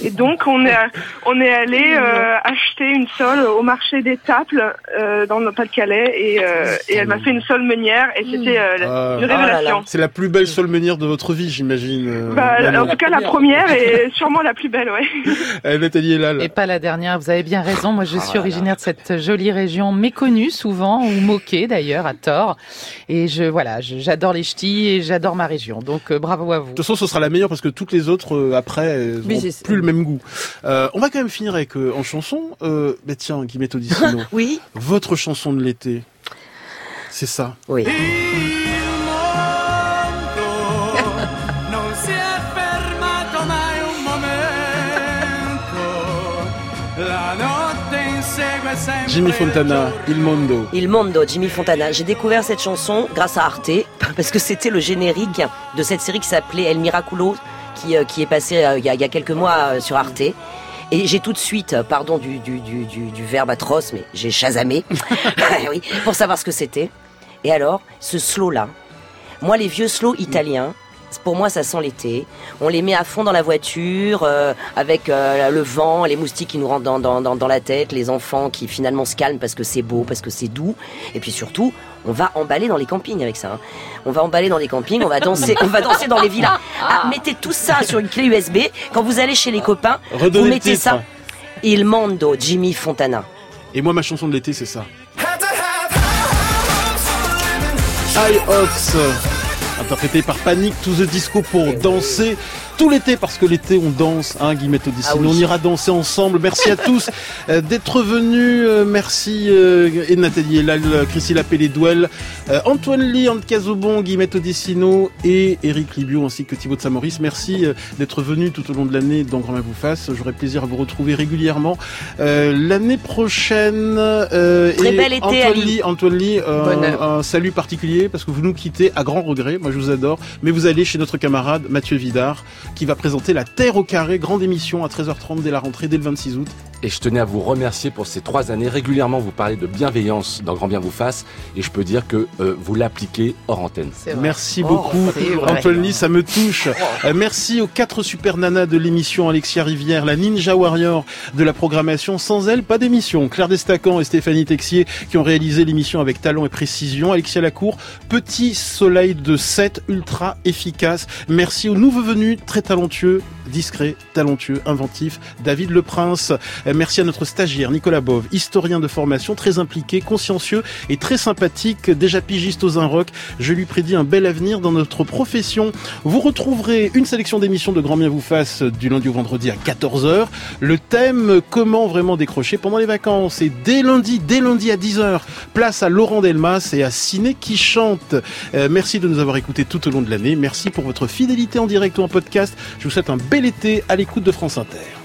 Et donc on est on est allé euh, acheter une sole au marché des Taples euh, dans le Pas-de-Calais et, euh, et elle m'a fait une sole meunière et c'était euh, une ah. révélation. C'est la plus belle sole meunière de votre vie, j'imagine. Bah, en tout cas la première et sûrement la plus belle, ouais. Nathalie est là, Et pas la dernière. Vous avez bien raison. Moi, je ah, suis originaire de cette jolie région méconnue souvent ou moquée d'ailleurs à tort. Et je voilà, j'adore les ch'tis et j'adore ma région. Donc bravo de toute façon, ce sera la meilleure parce que toutes les autres euh, après n'ont plus le même goût. Euh, on va quand même finir avec euh, en chanson. Euh, bah tiens, Guillemette oui. Votre chanson de l'été. C'est ça. Oui. Jimmy Fontana, Il Mondo. Il Mondo, Jimmy Fontana. J'ai découvert cette chanson grâce à Arte, parce que c'était le générique de cette série qui s'appelait El Miraculo, qui, euh, qui est passée euh, il y, a, quelques mois euh, sur Arte. Et j'ai tout de suite, pardon du, du, du, du, verbe atroce, mais j'ai chasamé, oui, pour savoir ce que c'était. Et alors, ce slow-là, moi les vieux slow italiens, pour moi, ça sent l'été. On les met à fond dans la voiture, euh, avec euh, le vent, les moustiques qui nous rentrent dans, dans, dans, la tête, les enfants qui finalement se calment parce que c'est beau, parce que c'est doux. Et puis surtout, on va emballer dans les campings avec ça. Hein. On va emballer dans les campings, on va danser, on va danser dans les villas. Ah, mettez tout ça sur une clé USB. Quand vous allez chez les copains, vous mettez ça. Il Mondo, Jimmy Fontana. Et moi, ma chanson de l'été, c'est ça. High Hopes interprété par Panic to the Disco pour danser tout l'été parce que l'été on danse, hein, Guillemette Odyssey. Ah on ira danser ensemble. Merci à tous euh, d'être venus. Euh, merci euh, et Nathalie Elal, Christine Lapellé Douel, Antoine Lee, Anne Cazobon, Guillemette Odissino et Eric Libio ainsi que Thibaut de Samoris. Merci d'être venus tout au long de l'année dans Grand vous fasse. J'aurai plaisir à vous retrouver régulièrement l'année prochaine. Très bel été, Antoine Lee, Antoine Lee un salut particulier parce que vous nous quittez à grand regret. Moi je vous adore, mais vous allez chez notre camarade Mathieu Vidard qui va présenter La Terre au carré, grande émission à 13h30 dès la rentrée, dès le 26 août. Et je tenais à vous remercier pour ces trois années. Régulièrement, vous parlez de bienveillance dans Grand Bien vous fasse. Et je peux dire que euh, vous l'appliquez hors antenne. Merci oh, beaucoup, Anthony, ça me touche. Euh, merci aux quatre super nanas de l'émission, Alexia Rivière, la Ninja Warrior de la programmation. Sans elle, pas d'émission. Claire Destacan et Stéphanie Texier qui ont réalisé l'émission avec talent et précision. Alexia Lacour, petit soleil de 7, ultra efficace. Merci aux nouveaux venus, très talentueux, discret, talentueux, inventif, David Le Prince. Euh, merci à notre stagiaire Nicolas Bove, historien de formation, très impliqué, consciencieux et très sympathique, déjà pigiste aux un rock. Je lui prédis un bel avenir dans notre profession. Vous retrouverez une sélection d'émissions de Grand Bien vous fasse du lundi au vendredi à 14h. Le thème comment vraiment décrocher pendant les vacances et dès lundi, dès lundi à 10h, place à Laurent Delmas et à Ciné qui chante. Euh, merci de nous avoir écoutés tout au long de l'année. Merci pour votre fidélité en direct ou en podcast. Je vous souhaite un bel été à l'écoute de France Inter.